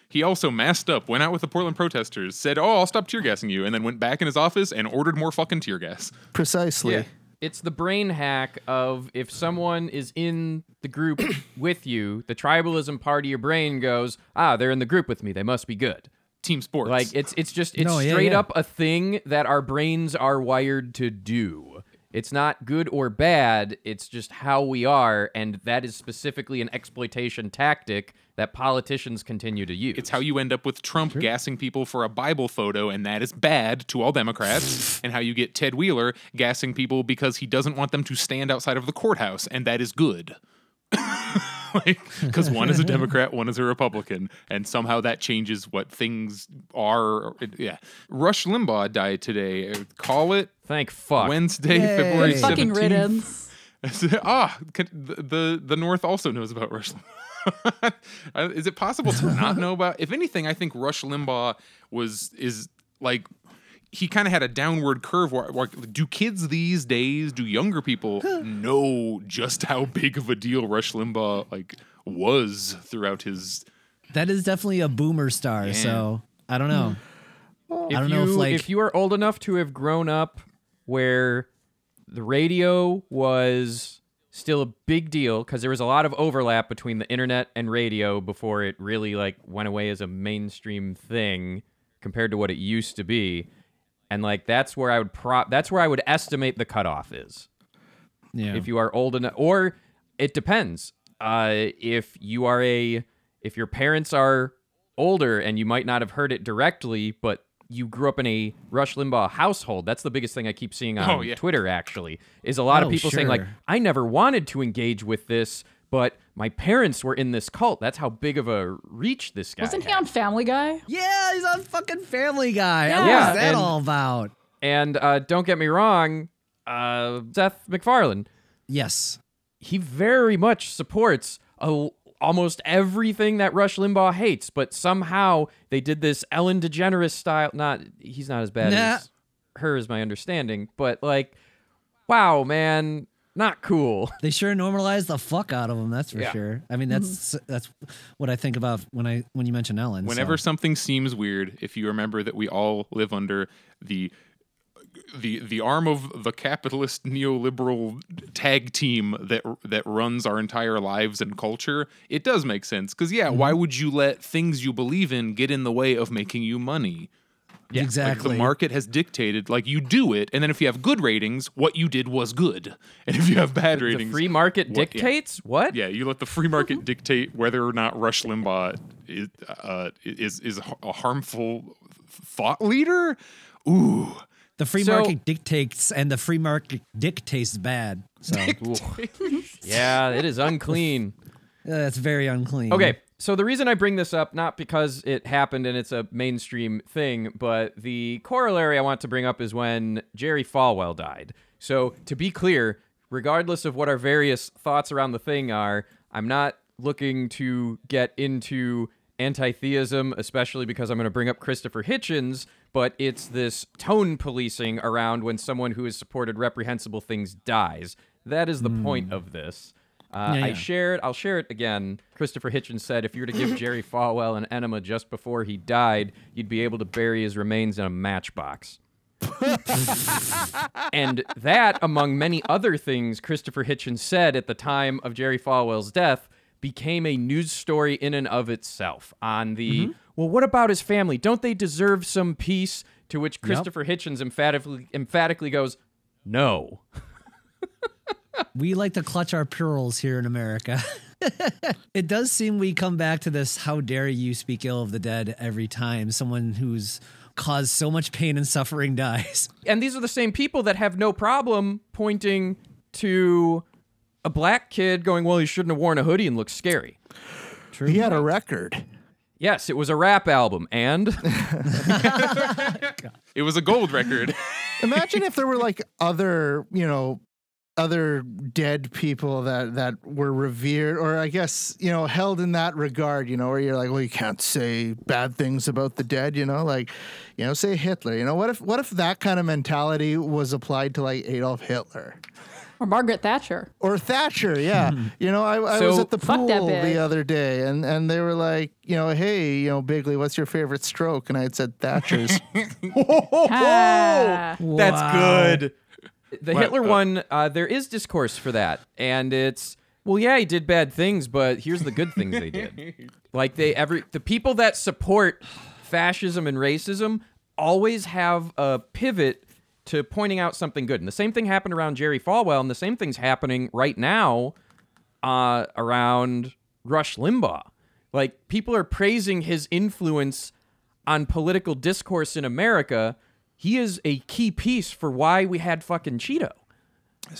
He also masked up, went out with the Portland protesters, said, "Oh, I'll stop tear gassing you," and then went back in his office and ordered more fucking tear gas. Precisely. Yeah. It's the brain hack of if someone is in the group *coughs* with you, the tribalism part of your brain goes, ah, they're in the group with me. They must be good. Team sports. Like it's it's just it's No, yeah, straight yeah. up a thing that our brains are wired to do. It's not good or bad, it's just how we are and that is specifically an exploitation tactic that politicians continue to use. It's how you end up with Trump gassing people for a Bible photo, and that is bad to all Democrats. *laughs* and how you get Ted Wheeler gassing people because he doesn't want them to stand outside of the courthouse, and that is good. *laughs* Because one is a Democrat, one is a Republican, and somehow that changes what things are. Yeah. Rush Limbaugh died today. Call it Thank fuck. Wednesday, Yay. February Fucking 17th. riddance. *laughs* ah, can- the, the the North also knows about Rush. Limbaugh. Is it possible to not know about? If anything, I think Rush Limbaugh was is like he kind of had a downward curve. Where, where- do kids these days, do younger people know just how big of a deal Rush Limbaugh like was throughout his? That is definitely a boomer star. So I don't know. If I don't you, know if, like- if you are old enough to have grown up where the radio was still a big deal because there was a lot of overlap between the internet and radio before it really like went away as a mainstream thing compared to what it used to be and like that's where i would prop. that's where i would estimate the cutoff is Yeah. if you are old enough or it depends uh if you are a if your parents are older and you might not have heard it directly but you grew up in a Rush Limbaugh household. That's the biggest thing I keep seeing on Oh, yeah. Twitter actually. Is a lot of Oh, people saying like. I never wanted to engage with this, but my parents were in this cult. That's how big of a reach this guy. Wasn't he had. on Family Guy? yeah, he's on fucking Family Guy. Yeah. What Yeah, was that and- all about? And uh, don't get me wrong, uh, Seth MacFarlane, Yes. he very much supports a, almost everything that Rush Limbaugh hates, but somehow they did this Ellen DeGeneres style. Not he's not as bad Nah. as her, is my understanding, but like, wow, man, not cool. *laughs* They sure normalized the fuck out of them. That's for Yeah. sure. I mean, that's mm-hmm. that's what I think about when I when you mention Ellen. Whenever so. something seems weird, if you remember that we all live under the the the arm of the capitalist neoliberal tag team that that runs our entire lives and culture, it does make sense. Because yeah, why mm-hmm. would you let things you believe in get in the way of making you money? Like exactly. the market has dictated, like you do it, and then if you have good ratings, what you did was good, *laughs* and if you have bad The ratings, free market what- yeah. dictates what? yeah, you let the free market *laughs* dictate whether or not Rush Limbaugh is uh, is is a harmful thought leader. Ooh, the free So- market dictates, and the free market dictates bad. So *laughs* yeah, it is unclean. uh, that's very unclean. Okay, so the reason I bring this up, not because it happened and it's a mainstream thing, but the corollary I want to bring up is when Jerry Falwell died. So to be clear, regardless of what our various thoughts around the thing are, I'm not looking to get into anti-theism, especially because I'm going to bring up Christopher Hitchens, but it's this tone policing around when someone who has supported reprehensible things dies. That is the point hmm. of this. Uh, Yeah, I yeah. share it. I'll share it again. Christopher Hitchens said, "If you were to give *laughs* Jerry Falwell an enema just before he died, you'd be able to bury his remains in a matchbox." *laughs* and that, among many other things, Christopher Hitchens said at the time of Jerry Falwell's death, became a news story in and of itself. On the well, what about his family? Don't they deserve some peace? To which Christopher Hitchens emphatically emphatically goes, "No." *laughs* we like to clutch our pearls here in America. *laughs* it does seem we come back to this how dare you speak ill of the dead every time someone who's caused so much pain and suffering dies. *laughs* and these are the same people that have no problem pointing to a black kid going, "Well, he shouldn't have worn a hoodie and looked scary." True. He had a record. Yes, it was a rap album, and *laughs* it was a gold record. Imagine if there were like other, you know, other dead people that that were revered or I guess, you know, held in that regard, you know, where you're like, well, you can't say bad things about the dead, you know, like, you know, say Hitler. You know, what if what if that kind of mentality was applied to like Adolf Hitler? Or Margaret Thatcher. Or Thatcher, yeah. you know, I, I was at the pool the other day and, and they were like, you know, hey, you know, Bigley, what's your favorite stroke? And I had said Thatcher's. *laughs* *laughs* Whoa, Ah. that's Wow. good. The Hitler uh, one, uh, there is discourse for that, and it's well, yeah, he did bad things, but here's the good things they did. *laughs* Like they every the people that support fascism and racism always have a pivot to pointing out something good. And the same thing happened around Jerry Falwell, and the same thing's happening right now uh, around Rush Limbaugh. Like people are praising his influence on political discourse in America. He is a key piece for why we had fucking Cheeto.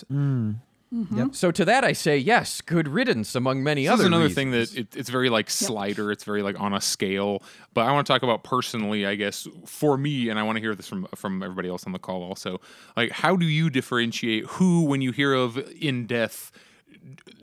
Mm-hmm. So to that I say yes, good riddance among many This other is another reasons. thing that it, it's very like slider. It's very like on a scale. But I want to talk about personally, I guess, for me, and I want to hear this from from everybody else on the call also. Like, how do you differentiate who, when you hear of in death,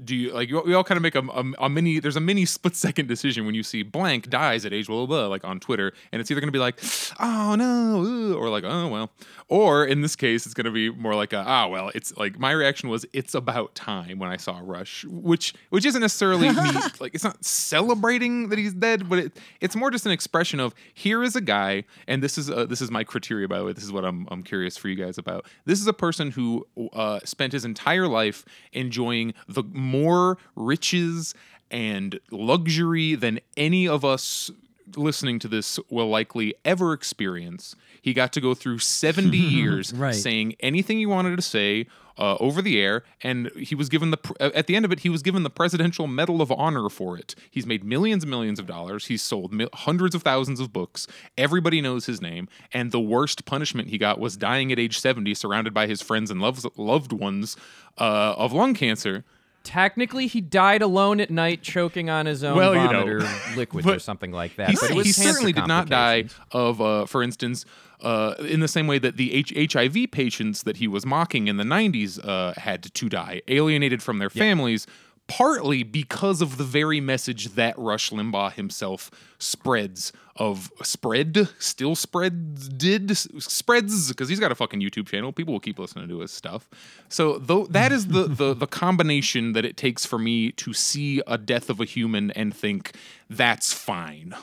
do you like you, you all kind of make a, a, a mini there's a mini split second decision when you see blank dies at age blah, blah blah like on twitter and it's either going to be like oh no ooh," or like oh well. Or in this case it's going to be more like a, ah well it's like my reaction was it's about time when i saw rush which which isn't necessarily *laughs* me like it's not celebrating that he's dead but it, it's more just an expression of here is a guy and this is uh, this is my criteria by the way this is what i'm, I'm curious for you guys about. This is a person who uh, spent his entire life enjoying the more riches and luxury than any of us listening to this will likely ever experience. He got to go through 70 *laughs* years Right. saying anything he wanted to say uh, over the air, and he was given the at the end of it, he was given the Presidential Medal of Honor for it. He's made millions and millions of dollars. He's sold mil- hundreds of thousands of books. Everybody knows his name, and the worst punishment he got was dying at age 70, surrounded by his friends and loves, loved ones uh, of lung cancer. Technically, he died alone at night, choking on his own Well, you vomit know, or *laughs* liquids or something like that. But he certainly did not die of, uh, for instance, uh, in the same way that the H- HIV patients that he was mocking in the 90s uh, had to die, alienated from their families, partly because of the very message that Rush Limbaugh himself spreads of spread, still spreads, did spreads, because he's got a fucking YouTube channel. People will keep listening to his stuff. So though that is the, the the combination that it takes for me to see a death of a human and think that's fine.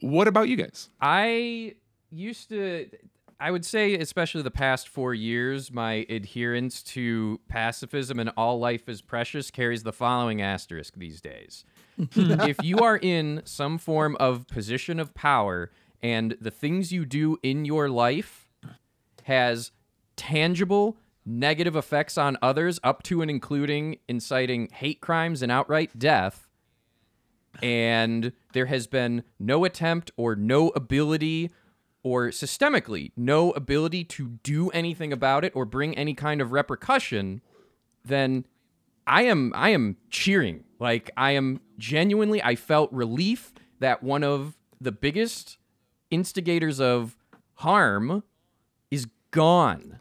What about you guys? I used to I would say especially the past 4 years my adherence to pacifism and all life is precious carries the following asterisk these days. *laughs* if you are in some form of position of power and the things you do in your life has tangible negative effects on others up to and including inciting hate crimes and outright death and there has been no attempt or no ability or systemically no ability to do anything about it or bring any kind of repercussion then I am I am cheering. Like I am genuinely I felt relief that one of the biggest instigators of harm is gone.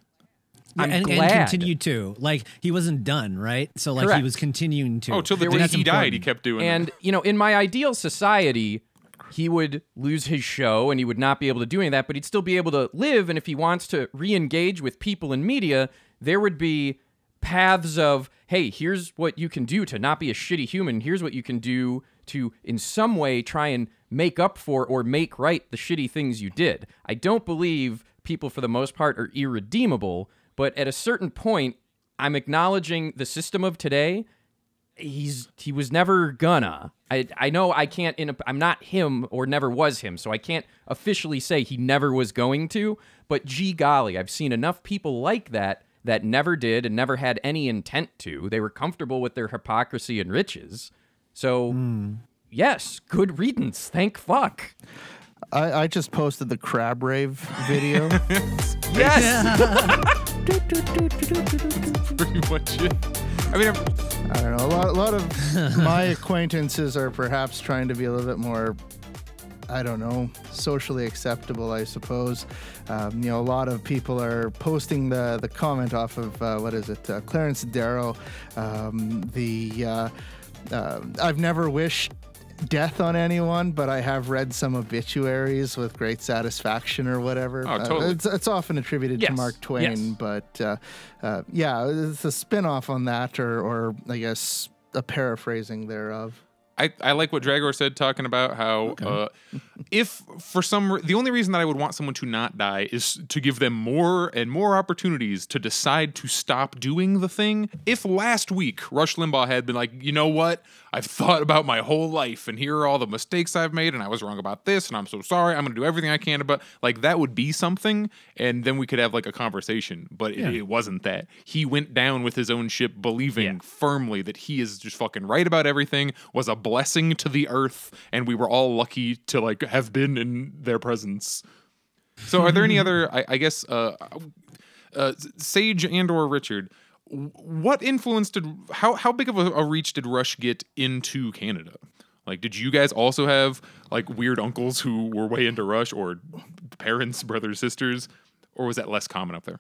I'm and, glad. and continued to like he wasn't done right so like he was continuing to Oh, till the There day was- he died, he kept doing And it. you know, in my ideal society, he would lose his show and he would not be able to do any of that, but he'd still be able to live. And if he wants to re-engage with people in media, there would be paths of, hey, here's what you can do to not be a shitty human. Here's what you can do to, in some way, try and make up for or make right the shitty things you did. I don't believe people, for the most part, are irredeemable, but at a certain point, I'm acknowledging the system of today he's he was never gonna. I I know I can't in a, I'm not him or never was him, so I can't officially say he never was going to, but gee golly, I've seen enough people like that that never did and never had any intent to. They were comfortable with their hypocrisy and riches. So yes, good riddance. Thank fuck. I, I just posted the crab rave video. *laughs* Yes. *laughs* *laughs* Pretty much it. I mean, I'm- don't know. A lot, a lot of *laughs* my acquaintances are perhaps trying to be a little bit more, I don't know, socially acceptable, I suppose. Um, you know, a lot of people are posting the, the comment off of, uh, what is it, uh, Clarence Darrow. Um, the, uh, uh, I've never wished death on anyone, but I have read some obituaries with great satisfaction or whatever. Oh, Uh, it's, it's often attributed to Mark Twain, yes. but uh, uh, yeah, it's a spin off on that, or, or I guess a paraphrasing thereof. I, I like what Dragor said, talking about how uh, if for some re- the only reason that I would want someone to not die is to give them more and more opportunities to decide to stop doing the thing. If last week Rush Limbaugh had been like, you know what, I've thought about my whole life and here are all the mistakes I've made and I was wrong about this and I'm so sorry. I'm gonna do everything I can about like that would be something and then we could have like a conversation. But it, it wasn't that. He went down with his own ship, believing Yeah. firmly that he is just fucking right about everything, was a blessing to the earth, and we were all lucky to like have been in their presence. So, are there any *laughs* other? I, I guess, uh, uh, Sage and or Richard, what influence did how how big of a, a reach did Rush get into Canada? Like, did you guys also have like weird uncles who were way into Rush, or parents, brothers, sisters, or was that less common up there?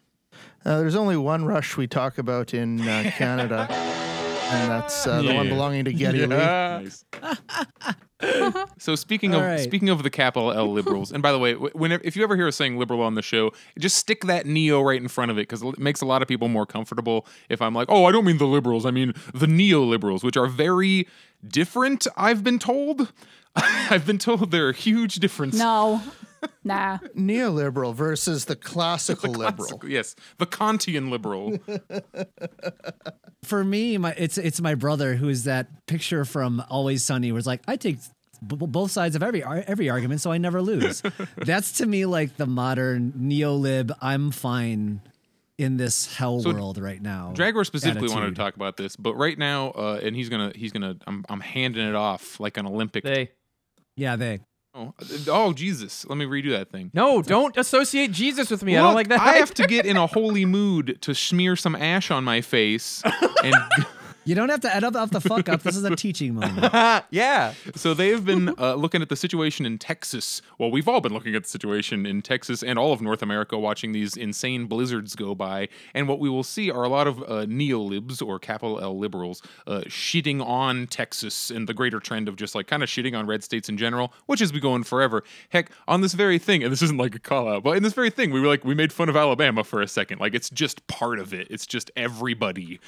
Uh, there's only one Rush we talk about in uh, Canada, and that's uh, the one belonging to Geddy Lee. *laughs* Nice. *laughs* so speaking of All right. speaking of the capital L liberals, and by the way, whenever if you ever hear us saying liberal on the show, just stick that neo right in front of it because it makes a lot of people more comfortable. If I'm like, oh, I don't mean the liberals, I mean the neoliberals, which are very different. I've been told. *laughs* I've been told there are huge differences. No, *laughs* nah. Neoliberal versus the classical *laughs* liberal. Yes, the Kantian liberal. For me, my it's it's my brother who is that picture from Always Sunny, where it's like I take b- b- both sides of every ar- every argument, so I never lose. *laughs* That's to me like the modern neolib. I'm fine in this hell So, world right now. Jaguar specifically wanted to talk about this, but right now, uh, and he's gonna he's gonna I'm I'm handing it off like an Olympic. They Yeah, they. Oh, oh Jesus! Let me redo that thing. no, don't associate Jesus with me. I don't like that. I have to *laughs* get in a holy mood to smear some ash on my face, and *laughs* You don't have to add up, up the fuck up. This is a teaching moment. *laughs* yeah. so they've been *laughs* uh, looking at the situation in Texas. Well, we've all been looking at the situation in Texas and all of North America, watching these insane blizzards go by. And what we will see are a lot of uh, neolibs or capital L liberals uh, shitting on Texas and the greater trend of just like kind of shitting on red states in general, which has been going forever. Heck, on this very thing, and this isn't like a call out, but in this very thing, we were like we made fun of Alabama for a second. Like it's just part of it. It's just everybody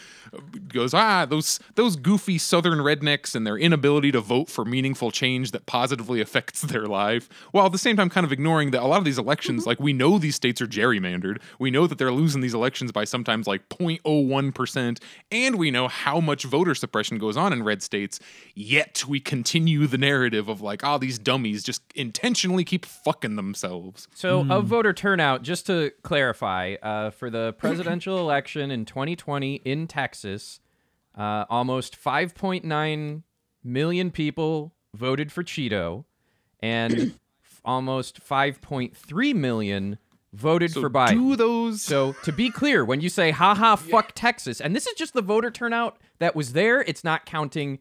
goes ah those those goofy southern rednecks and their inability to vote for meaningful change that positively *laughs* affects their life while at the same time kind of ignoring that a lot of these elections like we know these states are gerrymandered. We know that they're losing these elections by sometimes like 0.01% and we know how much voter suppression goes on in red states. Yet we continue the narrative of like oh these dummies just intentionally keep fucking themselves. So, of voter turnout, just to clarify, uh, for the presidential election in 2020 in Texas, uh, almost 5.9 million people voted for Cheeto, and *coughs* almost 5.3 million voted so for Biden. do those So to be clear, when you say "haha, fuck Texas," and this is just the voter turnout that was there, it's not counting,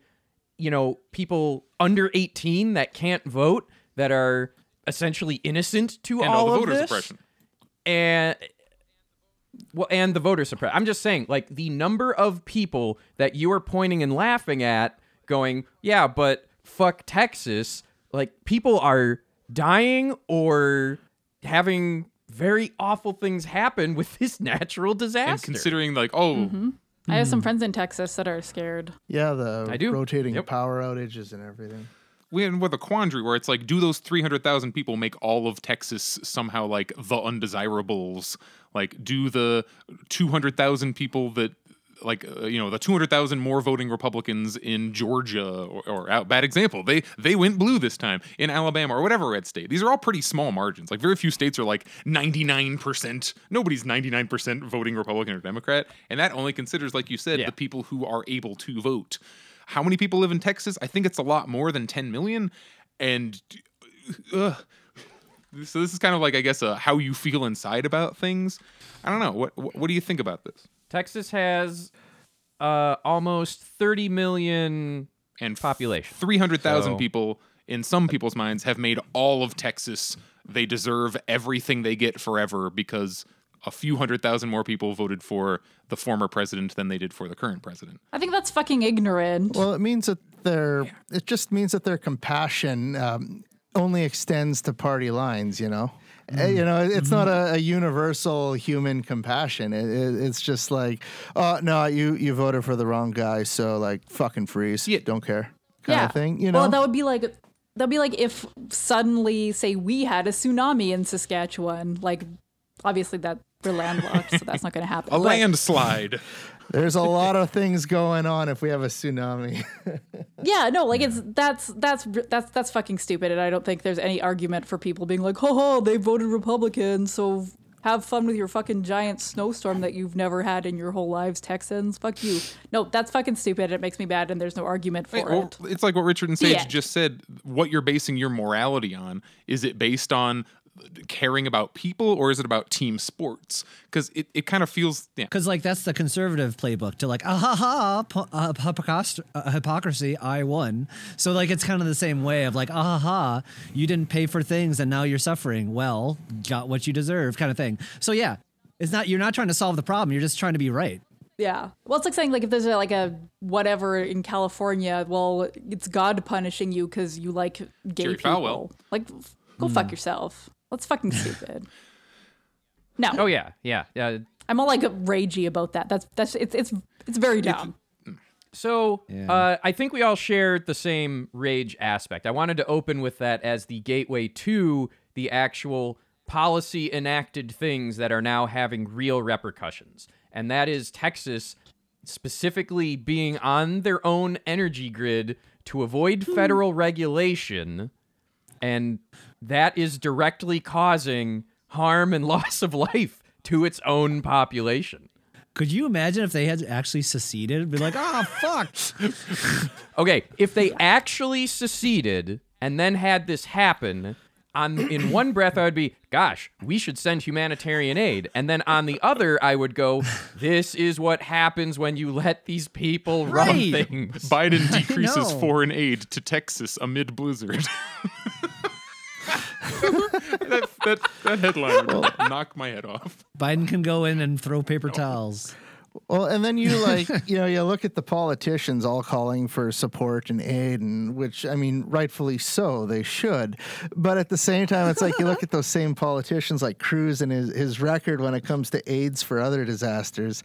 you know, people under 18 that can't vote that are essentially innocent to and all all the of voter this, suppression. And well, and the voter suppression. I'm just saying, like the number of people that you are pointing and laughing at, going, yeah, but fuck Texas. Like people are dying or having very awful things happen with this *laughs* natural and disaster. considering like oh mm-hmm. I have some friends in Texas that are scared. Yeah, the I do. rotating Yep. power outages and everything. We end with a quandary where it's like, do those 300,000 people make all of Texas somehow like the undesirables? Like, do the 200,000 people that, like, uh, you know, the 200,000 more voting Republicans in Georgia, or, or uh, bad example, they they went blue this time in Alabama or whatever red state. These are all pretty small margins. Like, very few states are like 99%. Nobody's 99% voting Republican or Democrat. And that only considers, like you said, Yeah. the people who are able to vote. How many people live in Texas? I think it's a lot more than 10 million. And ugh. so this is kind of like I guess uh, how you feel inside about things. I don't know. What what, what do you think about this? Texas has uh, almost 30 million And population. 300,000 So- people in some people's minds have made all of Texas they deserve everything they get forever because a few hundred thousand more people voted for the former president than they did for the current president. I think that's fucking ignorant. Well, it means that their it just means that their compassion um, only extends to party lines. You know, Uh, you know, it's not a, a universal human compassion. It, it, it's just like, oh no, you you voted for the wrong guy, so like fucking freeze. Yeah. Don't care. Kind yeah. of thing. You know. Well, that would be like that'd be like if suddenly, say, we had a tsunami in Saskatchewan. Like, obviously that we're landlocked, so that's not going to happen. *laughs* A But- landslide. There's a lot of things going on if we have a tsunami. *laughs* Yeah, no, like it's that's that's that's that's fucking stupid, and I don't think there's any argument for people being like, "Ho ho, they voted Republican, so have fun with your fucking giant snowstorm that you've never had in your whole lives, Texans. Fuck you." No, that's fucking stupid. It makes me mad, and there's no argument for Right, well, it. it's like what Richard and Sage Yeah. just said. What you're basing your morality on is it based on caring about people or is it about team sports? Because it, it kind of feels yeah. Because like that's the conservative playbook to like ah ha ha po- uh, hypocrisy, uh, hypocrisy I won. So like it's kind of the same way of like ah ha ha you didn't pay for things and now you're suffering. Well, got what you deserve, kind of thing. So yeah, it's not you're not trying to solve the problem. You're just trying to be right. Yeah. Well, it's like saying like if there's a, like a whatever in California, well, it's God punishing you because you like gay Jerry people. Falwell. Like, f- go fuck yourself. That's fucking stupid. *laughs* No, Oh yeah, yeah, yeah. I'm all like ragey about that. That's that's it's it's it's very dumb. So Yeah. uh, I think we all share the same rage aspect. I wanted to open with that as the gateway to the actual policy enacted things that are now having real repercussions. And that is Texas specifically being on their own energy grid to avoid federal regulation. And that is directly causing harm and *laughs* loss of life to its own population. Could you imagine if they had actually seceded? Be like, oh fuck. *laughs* Okay, if they actually seceded and then had this happen, on in one breath I would be, gosh, we should send humanitarian aid. And then on the other I would go, this is what happens when you let these people run things. Biden *laughs* decreases foreign aid to Texas amid blizzard. *laughs* that, that, that headline would knock my head off. Biden can go in and throw paper towels. Well, and then you like, *laughs* you know, you look at the politicians all calling for support and aid, and which, I mean, rightfully so, they should. But at the same time, it's like you look at those same politicians like Cruz and his, his record when it comes to aids for other disasters,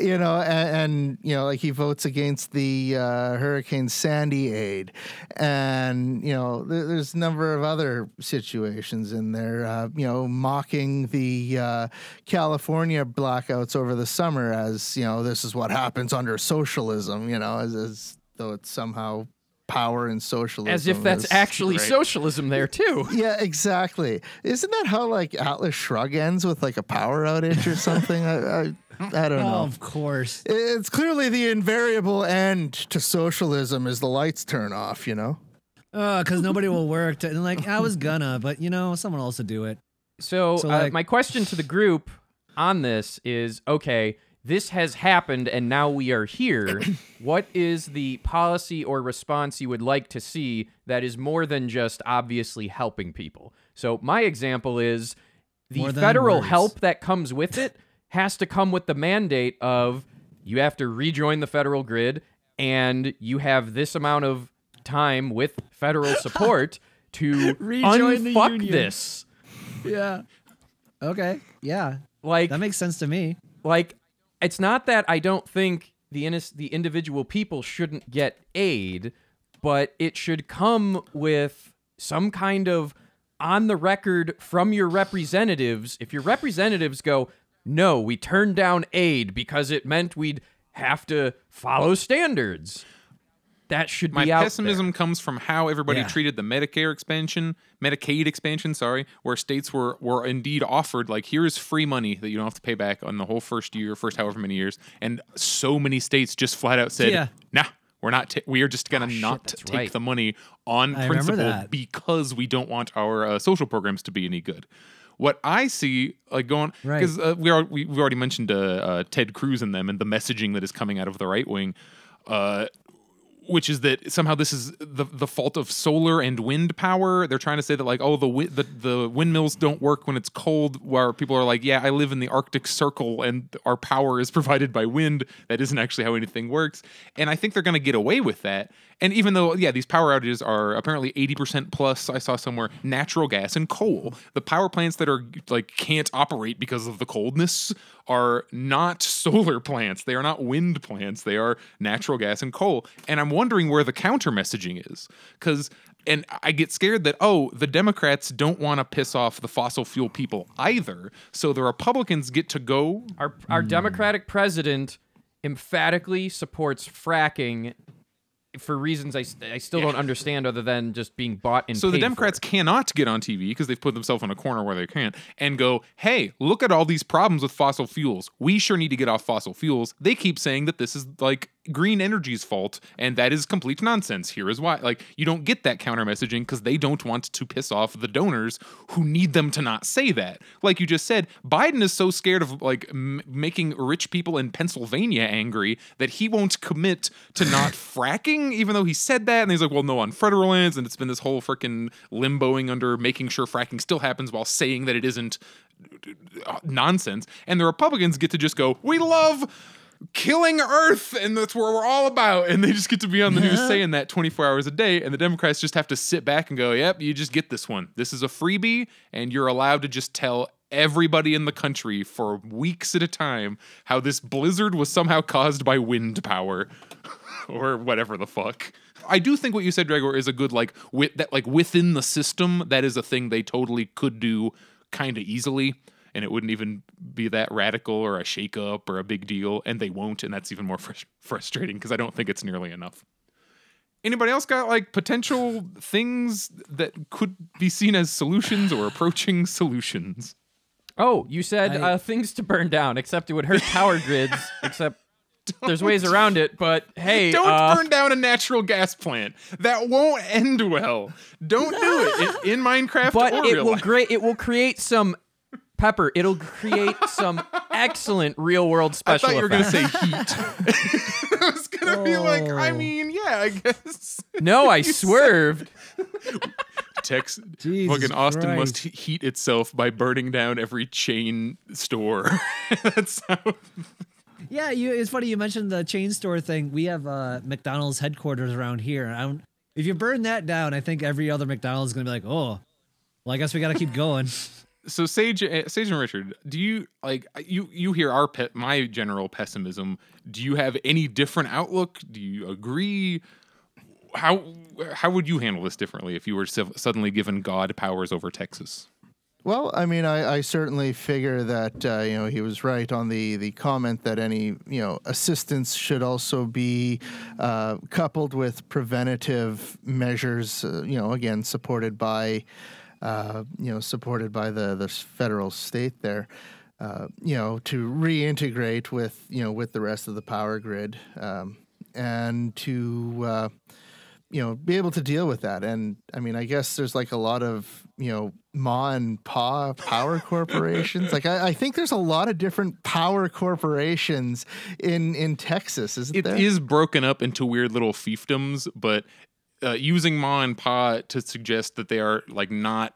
you know, and, and you know, like he votes against the uh, Hurricane Sandy aid. And, you know, there, there's a number of other situations in there, uh, you know, mocking the uh, California blackouts over the summer as, you know, this is what happens under socialism, you know, as, as though it's somehow power and socialism. As if that's is- actually right. socialism there too. *laughs* Yeah, exactly. Isn't that how like Atlas Shrug ends with like a power outage or something? I, I, I don't Oh, know. *laughs* of course. It's clearly the invariable end to socialism is the lights turn off, you know? because nobody will work. To, and like I was gonna, but you know, someone else will do it. So, So, uh, like- my question to the group on this is okay, this has happened and now we are here. *coughs* what is the policy or response you would like to see that is more than just obviously helping people? So, my example is the federal words. help that comes with it *laughs* has to come with the mandate of you have to rejoin the federal grid and you have this amount of time with federal *laughs* support to *laughs* Rejoin the unfuck union. this. Yeah. Okay. Yeah. Like That makes sense to me. like it's not that I don't think the the individual people shouldn't get aid, but it should come with some kind of on the record from your representatives. If your representatives go, "No, we turned down aid because it meant we'd have to follow standards." That should My be out pessimism there. comes from how everybody Yeah. treated the Medicare expansion, Medicaid expansion, sorry, where states were were indeed offered like here's free money that you don't have to pay back on the whole first year, first however many years, and so many states just flat out said, Yeah. "Nah, we're not. ta- we are just gonna Ah, shit, not that's take right. the money on I remember principle that. because we don't want our uh, social programs to be any good." What I see, like going, Right. because uh, we are we, we've already mentioned uh, uh, Ted Cruz and them and the messaging that is coming out of the right wing. Uh, which is that somehow this is the the fault of solar and wind power. They're trying to say that like oh the wi- the the windmills don't work when it's cold. Where people are like yeah I live in the Arctic Circle and our power is *laughs* provided by wind. That isn't actually how anything works. And I think they're going to get away with that. And even though yeah these power outages are apparently eighty percent plus, I saw somewhere natural gas and coal. The power plants that are like can't operate because of the coldness are not *laughs* solar plants. They are not wind plants. They are natural gas and coal. And I'm wondering where the counter messaging is. Because, and I get scared that, oh, the Democrats don't want to piss off the fossil fuel people either. So the Republicans get to go. Our our Democratic president emphatically supports fracking for reasons I, I still don't understand other than just being bought and So the. Democrats cannot get on TV because they've put themselves in a corner where they can't and go, hey, look at all these problems with fossil fuels. We sure need to get off fossil fuels. They keep saying that this is like green energy's fault and that is complete nonsense. Here is why. Like you don't get that counter messaging because they don't want to piss off the donors who need them to not say that. Like you just said biden is so scared of like m- making rich people in pennsylvania angry that he won't commit to not *laughs* fracking even though he said that. And he's like well no on federal lands and it's been this whole freaking limboing under making sure fracking still happens while saying that it isn't uh, nonsense. And the republicans get to just go we love killing Earth, and that's what we're all about. And they just get to be on the news saying that 24 hours a day. And the Democrats just have to sit back and go, yep, you just get this one. This is a freebie, and you're allowed to just tell everybody in the country for weeks at a time how this blizzard was somehow caused by wind power *laughs* or whatever the fuck. I do think what you said, Gregor, is a good like with that like within the system. That is a thing they totally could do kind of easily and it wouldn't even be that radical or a shakeup or a big deal, and they won't, and that's even more fr- frustrating because I don't think it's nearly enough. Anybody else got like potential things that could be seen as solutions or approaching solutions? Oh, you said I- uh, things to burn down, except it would hurt power *laughs* grids. Except there's ways around it. But hey, *laughs* Don't uh, burn down a natural gas plant. That won't end well. Don't do it in, in Minecraft but or it real will life. create it will create some pepper. It'll create some *laughs* excellent real world special. I special thought you were going to say heat. *laughs* I was going to be like, I Oh. mean, yeah, I guess. no, I *laughs* swerved. Tex Jesus fucking Austin must Christ. he- heat itself by burning down every chain store. That's how. Yeah, you, it's funny you mentioned the chain store thing. We have uh, McDonald's headquarters around here. I don't. If you burn that down, I think every other McDonald's is gonna be like, oh, well, I guess we gotta keep going. So Sage, uh, Sage and Richard, do you like you you hear our pet my general pessimism? Do you have any different outlook? Do you agree? How how would you handle this differently if you were suddenly given God powers over Texas? Well, I mean, I, I certainly figure that uh, you know he was right on the the comment that any you know assistance should also be uh, coupled with preventative measures. Uh, you know, again supported by uh, you know supported by the the federal state there. Uh, you know, to reintegrate with you know with the rest of the power grid um, and to uh, you know be able to deal with that and i mean i guess there's like a lot of you know ma and pa power *laughs* corporations like I, I think there's a lot of different power corporations in in texas isn't It there is broken up into weird little fiefdoms, but uh, using Ma and Pa to suggest that they are like not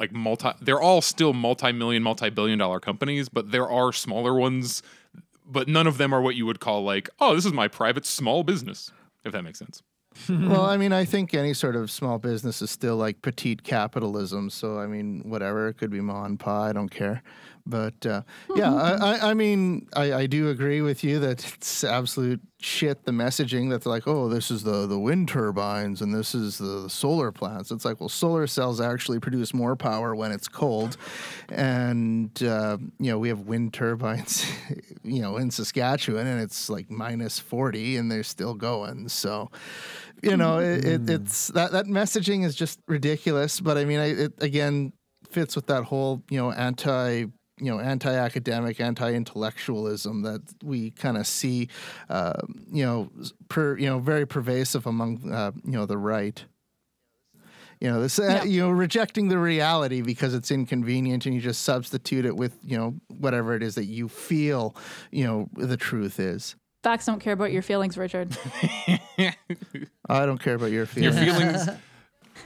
like multi, they're all still multi-million, multi-billion dollar companies, but there are smaller ones, but none of them are what you would call like, oh, this is my private small business, if that makes sense. *laughs* well i mean i think any sort of small business is still like petite capitalism so i mean whatever it could be ma and pa i don't care but uh, yeah I, I, mean I, I do agree with you that it's absolute shit the messaging that's like oh this is the the wind turbines and this is the, the solar plants. It's like well solar cells actually produce more power when it's cold. And uh, you know we have wind turbines *laughs* you know in saskatchewan and it's like minus 40 and they're still going. So you know it, it, it's that that messaging is just ridiculous. But i mean I, it again fits with that whole you know anti you know anti-academic anti-intellectualism that we kind of see uh, you know per you know very pervasive among uh, you know the right. You know this uh, you know rejecting the reality because it's inconvenient and you just substitute it with you know whatever it is that you feel you know the truth is. Facts don't care about your feelings, Richard. *laughs* i don't care about your Your feelings. feelings, the *laughs*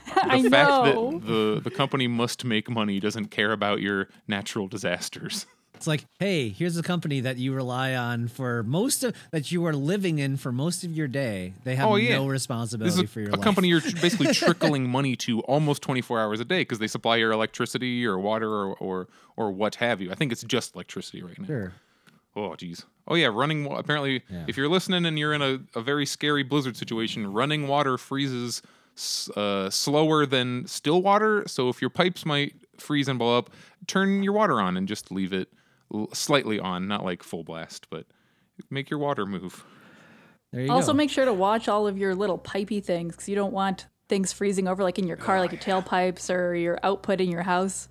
*laughs* I fact know. that the the company must make money doesn't care about your natural disasters. *laughs* It's like, hey, here's a company that you rely on for most of that you are living in for most of your day. They have Oh, yeah. no This responsibility is for your a life. company you're tr- basically *laughs* trickling money to almost 24 hours a day because they supply your electricity or water or, or or what have you. I think it's just electricity right now. Sure. Oh, geez. Oh, yeah. Running. wa- Apparently, Yeah. if you're listening and you're in a, a very scary blizzard situation, running water freezes s- uh, slower than still water. So if your pipes might freeze and blow up, turn your water on and just leave it l- slightly on, not like full blast, but make your water move. There you Also, go. make sure to watch all of your little pipey things because you don't want things freezing over, like in your car, like your *sighs* tailpipes or your output in your house.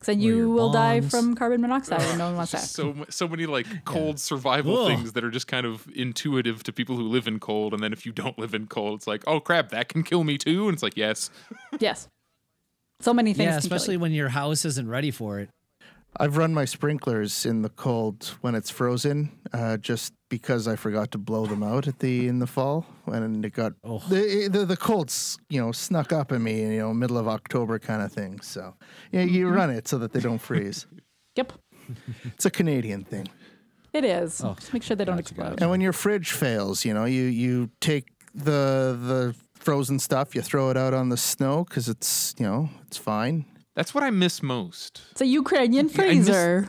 'Cause then oh, you will die from carbon monoxide, and no one wants *laughs* that. so so many like cold survival Ugh. things that are just kind of intuitive to people who live in cold and then if you don't live in cold it's like oh crap that can kill me too and it's like yes Yes. So many things. Yeah, especially you. when your house isn't ready for it. I've run my sprinklers in the cold when it's frozen, uh, just because I forgot to blow them out at the in the fall when it got Oh. the, the the colds you know snuck up on me you know middle of October kind of thing. So yeah, you Mm-hmm. run it so that they don't freeze. *laughs* Yep. it's a Canadian thing. It is. Oh, Just make sure they don't gotcha, explode. And when your fridge fails, you know you you take the the frozen stuff, you throw it out on the snow because it's you know it's fine. That's what i miss most It's a Ukrainian I miss- freezer.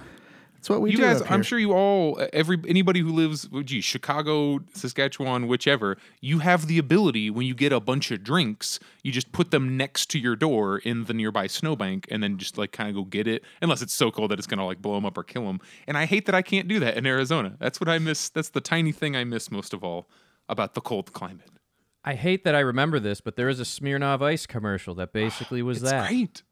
It's what we you do. guys up i'm sure you all uh, every anybody who lives well, gee chicago saskatchewan whichever you have the ability when you get a bunch of drinks you just put them next to your door in the nearby snowbank and then just like kind of go get it unless it's so cold that it's gonna like blow them up or kill them and i hate that i can't do that in arizona that's what i miss that's the tiny thing i miss most of all about the cold climate I hate that I remember this, but there is a Smirnoff Ice commercial that basically was it's that. great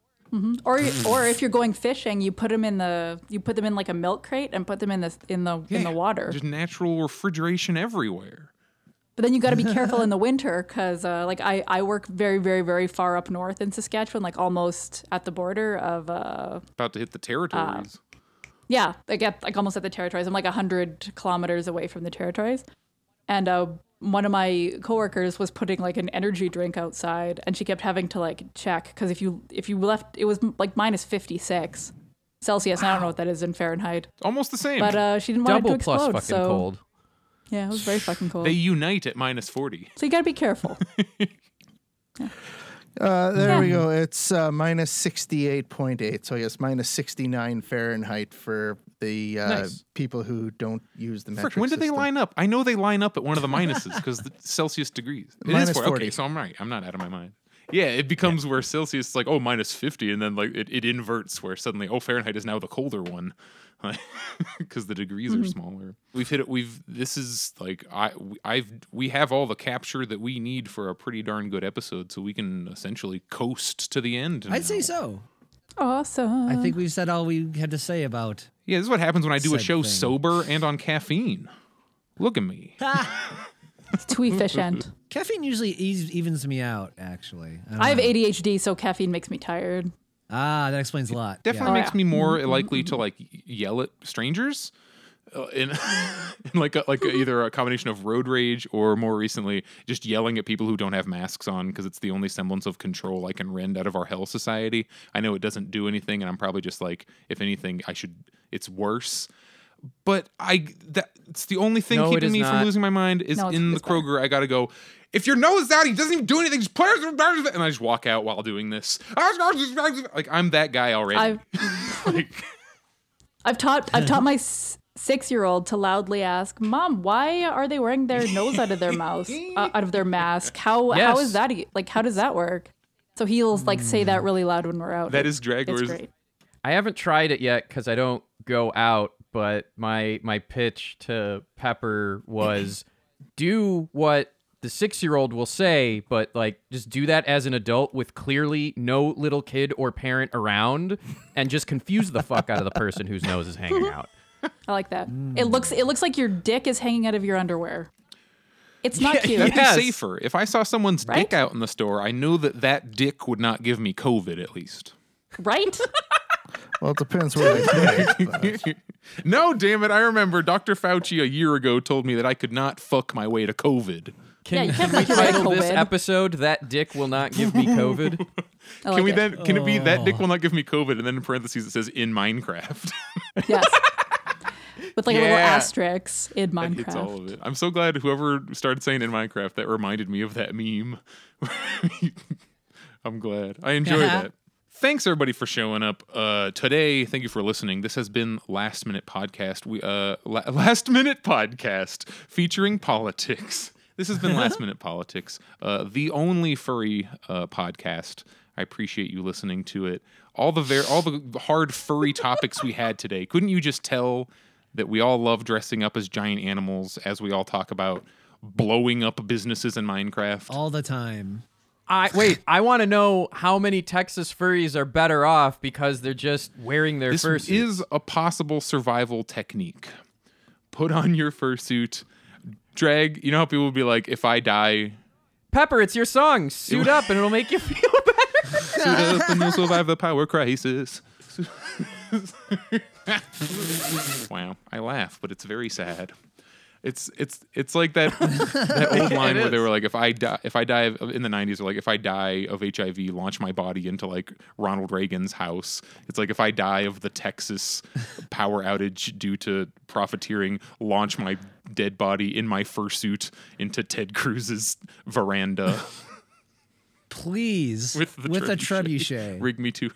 Or or if you're going fishing, you put them in the you put them in like a milk crate and put them in the in the in the water. There's natural refrigeration everywhere. But then you got to be *laughs* careful in the winter because uh, like I I work very very very far up north in Saskatchewan, like almost at the border of uh About to hit the territories. yeah like at, like almost at the territories. I'm like hundred kilometers away from the territories, and uh, one of my coworkers was putting like an energy drink outside, and she kept having to like check because if you if you left it was like minus fifty six Celsius. and I don't know what that is in Fahrenheit, Almost the same. but uh, she didn't want it to Double explode. plus fucking so cold. yeah, it was very fucking cold. they unite at minus 40. so you got to be careful. *laughs* Uh, there we go. It's uh, minus 68.8. So, yes, minus 69 Fahrenheit for the uh, Nice. people who don't use the metric Frick, when did they line up? I know they line up at one of the minuses because the Celsius degrees. It is Minus 40. 40. Okay, so I'm right. I'm not out of my mind. Yeah, it becomes where Celsius is like, oh, minus 50, and then like it, it inverts where suddenly, oh, Fahrenheit is now the colder one. *laughs* Because the degrees Mm-hmm. are smaller. We've hit it. We've this is like I I've we have all the capture that we need for a pretty darn good episode, so we can essentially coast to the end. I'd say so. awesome. I think we've said all we had to say about. Yeah, this is what happens when I do a show thing. sober and on caffeine. Look at me. *laughs* It's too efficient. *laughs* Caffeine usually eas- evens me out. Actually, I, don't I have know. ADHD, so caffeine makes me tired. Ah, that explains a lot. definitely Yeah. makes me more likely to like yell at strangers uh, in, *laughs* in like a, like a, either a combination of road rage or more recently just yelling at people who don't have masks on because it's the only semblance of control I can rend out of our hell society. I know it doesn't do anything, and I'm probably just like, if anything, I should. It's worse. But I that it's the only thing No, keeping is me from losing my mind is No, in the it's better. Kroger. I gotta go. If your nose is out, he doesn't even do anything. Just put it, and I just walk out while doing this. *laughs* Like I'm that guy already. I've *laughs* like, *laughs* I've taught I've taught my six year old to loudly ask, "Mom, why are they wearing their nose out of their mouth, uh, out of their mask? How how Yes. is that like? How does that work?" So he'll like say that really loud when we're out. That is It's- is drag It's wars. great. I haven't tried it yet because I don't go out. But my my pitch to Pepper was *laughs* do what the six year old will say, but like just do that as an adult with clearly no little kid or parent around, and just confuse the fuck out of the person whose nose is hanging out. *laughs* I like that. It hmm. looks it looks like your dick is hanging out of your underwear. It's not cute. That'd Yes. be safer. If I saw someone's Right? dick out in the store, I know that that dick would not give me COVID at least. right? *laughs* Well, it depends where they put it. but- no, damn it. I remember Dr. Fauci a year ago told me that I could not fuck my way to COVID. Yeah, Can, you can we fuck your title this episode "That Dick Will Not Give Me COVID"? *laughs* Like Can we it. then can it be that dick will not give me COVID and then in parentheses it says in Minecraft? Yes. *laughs* With like a little asterisk in That hits all Minecraft. of it. I'm so glad whoever started saying in Minecraft that reminded me of that meme. *laughs* I'm glad. I enjoy Yeah. that. Thanks everybody for showing up uh, today. Thank you for listening. This has been Last Minute Podcast. We uh, la- *laughs* Last Minute Podcast featuring politics. This has been *laughs* Last Minute Politics, uh, the only furry uh, podcast. I appreciate you listening to it. All the ver- all the hard furry topics we had today. Couldn't you just tell that we all love dressing up as giant animals as we all talk about blowing up businesses in Minecraft? all the time. I wait. *laughs* I want to know how many Texas furries are better off because they're just wearing their This fursuits. is a possible survival technique. Put on your fursuit, drag. You know how people will be like, if I die, Pepper, it's your song. Suit up, and it'll make you feel *laughs* better. suit up and you'll survive the power crisis. *laughs* wow, I laugh, but it's very sad. It's it's it's like that that old *laughs* line where they were like, if I die, if I die of, in the '90s, or like if I die of HIV, launch my body into like Ronald Reagan's house. It's like if I die of the Texas power outage due to profiteering, launch my dead body in my fursuit into Ted Cruz's veranda *laughs* Please, with the with a trebuchet. trebuchet. Rig me to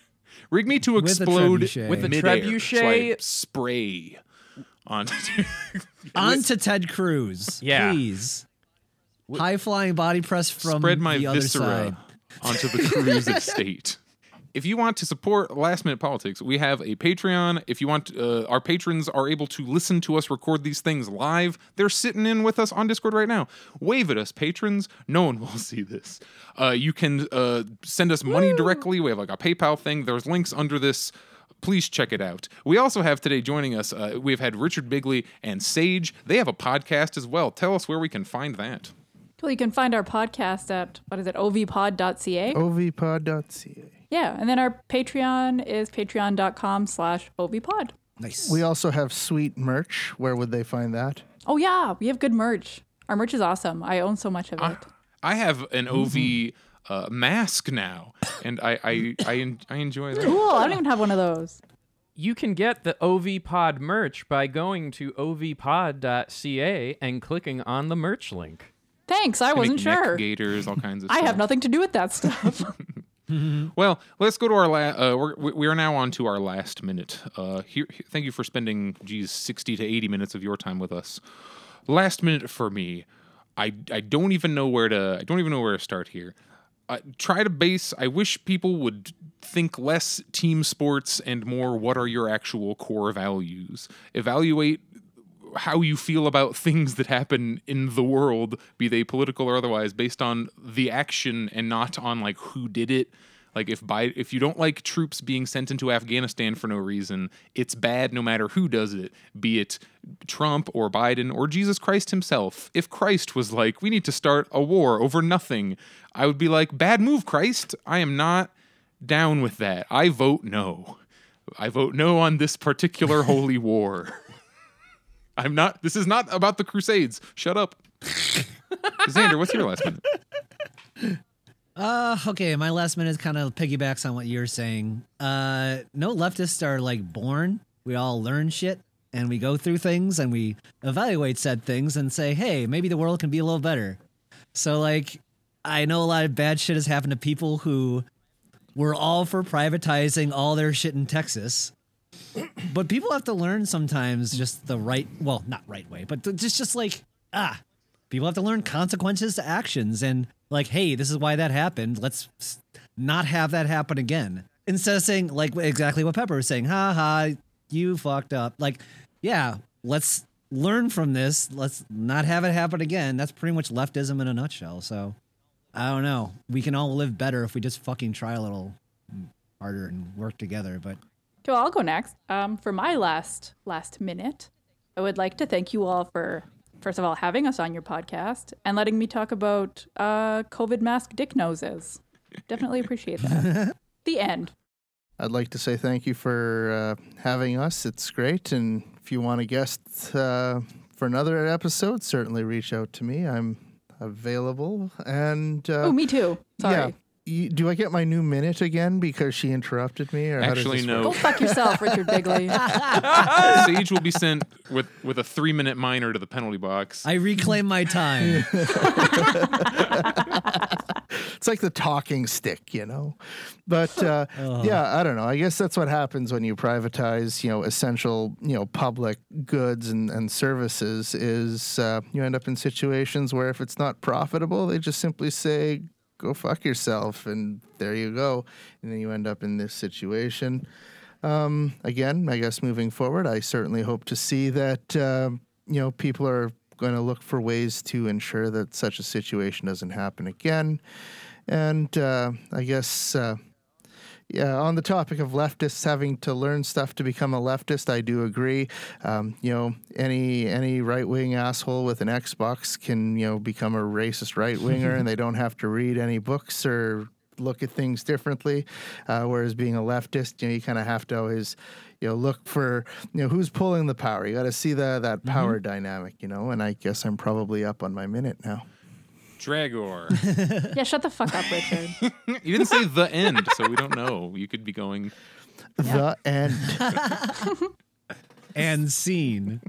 rig me to With a explode trebuchet. With a trebuchet- So I spray on. *laughs* Onto Ted Cruz. Yeah. Please. High flying body press from spread my the other viscera side. onto the Cruz *laughs* estate. If you want to support Last Minute Politics, we have a Patreon. If you want, uh, our patrons are able to listen to us record these things live. They're sitting in with us on Discord right now. Wave at us, patrons. No one *laughs* will see this. Uh, you can uh, send us money directly. We have like a PayPal thing. There's links under this. Please check it out. We also have today joining us. Uh, we've had Richard Bigley and Sage. They have a podcast as well. Tell us where we can find that. Well, you can find our podcast at what is it, ovpod.ca. ovpod.ca. Yeah, and then our Patreon is patreon.com slash ovpod. Nice. We also have sweet merch. Where would they find that? Oh yeah, we have good merch. Our merch is awesome. I own so much of it. I have an OV uh, mask now, and I I I, en- I enjoy that. cool. I don't even have one of those. You can get the OV Pod merch by going to ovpod.ca and clicking on the merch link. Thanks. I wasn't neck sure. Gators, all kinds of. I stuff. have nothing to do with that stuff. *laughs* *laughs* Well, let's go to our last. Uh, we're, we- we are now on to our last minute. Uh, here, here- thank you for spending, geez, sixty to eighty minutes of your time with us. Last minute for me. I I don't even know where to. I don't even know where to start here. Uh, try to base. I wish people would think less team sports and more. What are your actual core values? Evaluate how you feel about things that happen in the world, be they political or otherwise, based on the action and not on like who did it. Like if Biden, if you don't like troops being sent into Afghanistan for no reason, it's bad no matter who does it, be it Trump or Biden or Jesus Christ himself. If Christ was like, we need to start a war over nothing, I would be like, bad move, Christ. I am not down with that. I vote no. I vote no on this particular *laughs* holy war. I'm not. This is not about the Crusades. Shut up. *laughs* Xander, what's your last minute? Uh, okay, my last minute kind of piggybacks on what you're saying. Uh, no leftists are like born. We all learn shit and we go through things and we evaluate said things and say, hey, maybe the world can be a little better. So, like, I know a lot of bad shit has happened to people who were all for privatizing all their shit in Texas. *clears throat* But people have to learn sometimes just the right, well, not right way, but just just like ah, people have to learn consequences to actions and like, hey, this is why that happened. Let's not have that happen again. Instead of saying like exactly what Pepper was saying, ha ha, you fucked up. Like, yeah, let's learn from this. Let's not have it happen again. That's pretty much leftism in a nutshell. So I don't know. We can all live better if we just fucking try a little harder and work together. But well, I'll go next. Um, for my last last minute, I would like to thank you all for first of all having us on your podcast and letting me talk about uh, COVID mask dick noses. Definitely appreciate that. *laughs* the end. I'd like to say thank you for uh, having us. It's great. And if you want a guest uh, for another episode, certainly reach out to me. I'm available. And uh, Oh, me too. Sorry. yeah. You, do I get my new minute again because she interrupted me? Or how does Actually, this no. Go fuck yourself, Richard Bigley. *laughs* Sage will be sent with with a three minute minor to the penalty box. I reclaim my time. *laughs* it's like the talking stick, you know. But uh, yeah, I don't know. I guess that's what happens when you privatize, you know, essential, you know, public goods and, and services. Is uh, you end up in situations where if it's not profitable, they just simply say, "Go fuck yourself," and there you go. And then you end up in this situation. Um, again, I guess moving forward, I certainly hope to see that uh, you know people are going to look for ways to ensure that such a situation doesn't happen again. and uh, I guess. Uh, yeah, on the topic of leftists having to learn stuff to become a leftist, I do agree. Um, you know, any any right wing asshole with an Xbox can you know become a racist right winger, and they don't have to read any books or look at things differently. Uh, whereas being a leftist, you know, you kind of have to always you know look for you know who's pulling the power. You got to see the that power dynamic, you know. And I guess I'm probably up on my minute now. Dragor. *laughs* Yeah, shut the fuck up, Richard. *laughs* you didn't say the end, so we don't know. You could be going. The end. *laughs* and scene.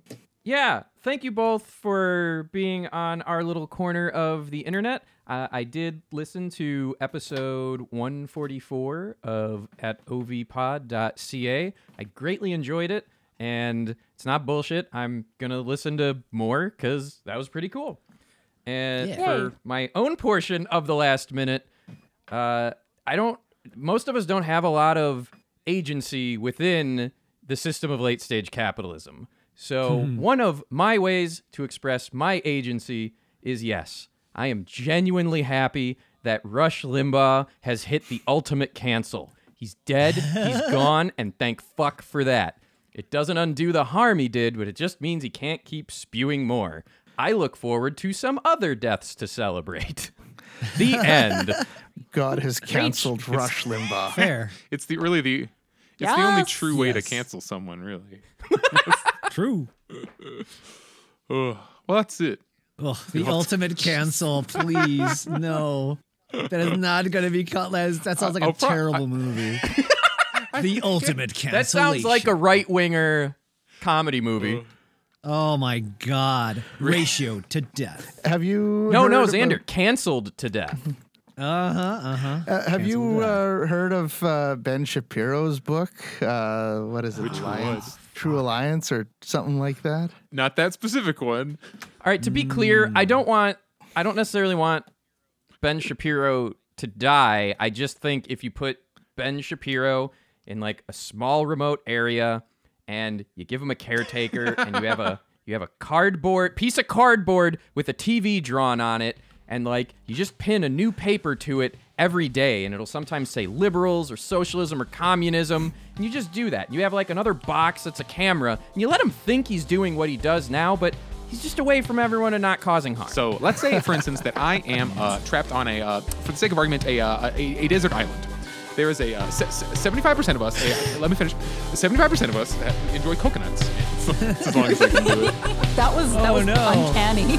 Yeah, thank you both for being on our little corner of the internet. Uh, I did listen to episode 144 of at ovpod.ca. I greatly enjoyed it, and it's not bullshit. I'm gonna listen to more because that was pretty cool. And Yeah. for my own portion of the last minute, uh, I don't. Most of us don't have a lot of agency within the system of late stage capitalism. So one of my ways to express my agency is yes, I am genuinely happy that Rush Limbaugh has hit the ultimate cancel. He's dead, he's *laughs* gone, and thank fuck for that. It doesn't undo the harm he did, but it just means he can't keep spewing more. I look forward to some other deaths to celebrate. *laughs* the end. God has canceled Rush Limbaugh. Fair. *laughs* It's the really the. It's the only true way to cancel someone, really. *laughs* True. *sighs* Oh, well, that's it. Ugh, the ultimate cancel, please. No. That is not going to be cut. That, is- that sounds like I'll a pro- terrible movie. the ultimate cancel. That sounds like a right winger comedy movie. Oh my God. Ratio to death. Have you? No, heard no, about- Xander, canceled to death. *laughs* Uh huh. Uh huh. Uh, have you uh, heard of uh, Ben Shapiro's book? Uh, what is it? Which Alliance? True Alliance or something like that? Not that specific one. All right, to be clear, I don't want I don't necessarily want Ben Shapiro to die. I just think if you put Ben Shapiro in like a small remote area and you give him a caretaker and you have a *laughs* you have a cardboard piece of cardboard with a TV drawn on it and like you just pin a new paper to it every day and it'll sometimes say liberals or socialism or communism and you just do that. You have like another box that's a camera and you let him think he's doing what he does now, but he's just away from everyone and not causing harm. So let's say, for instance, that I am uh, trapped on a, uh, for the sake of argument, a, uh, a, a desert island. There is a uh, se- se- 75% of us, a, let me finish, 75% of us uh, enjoy coconuts. *laughs* as long as I can do it. That was that Oh, was no. uncanny.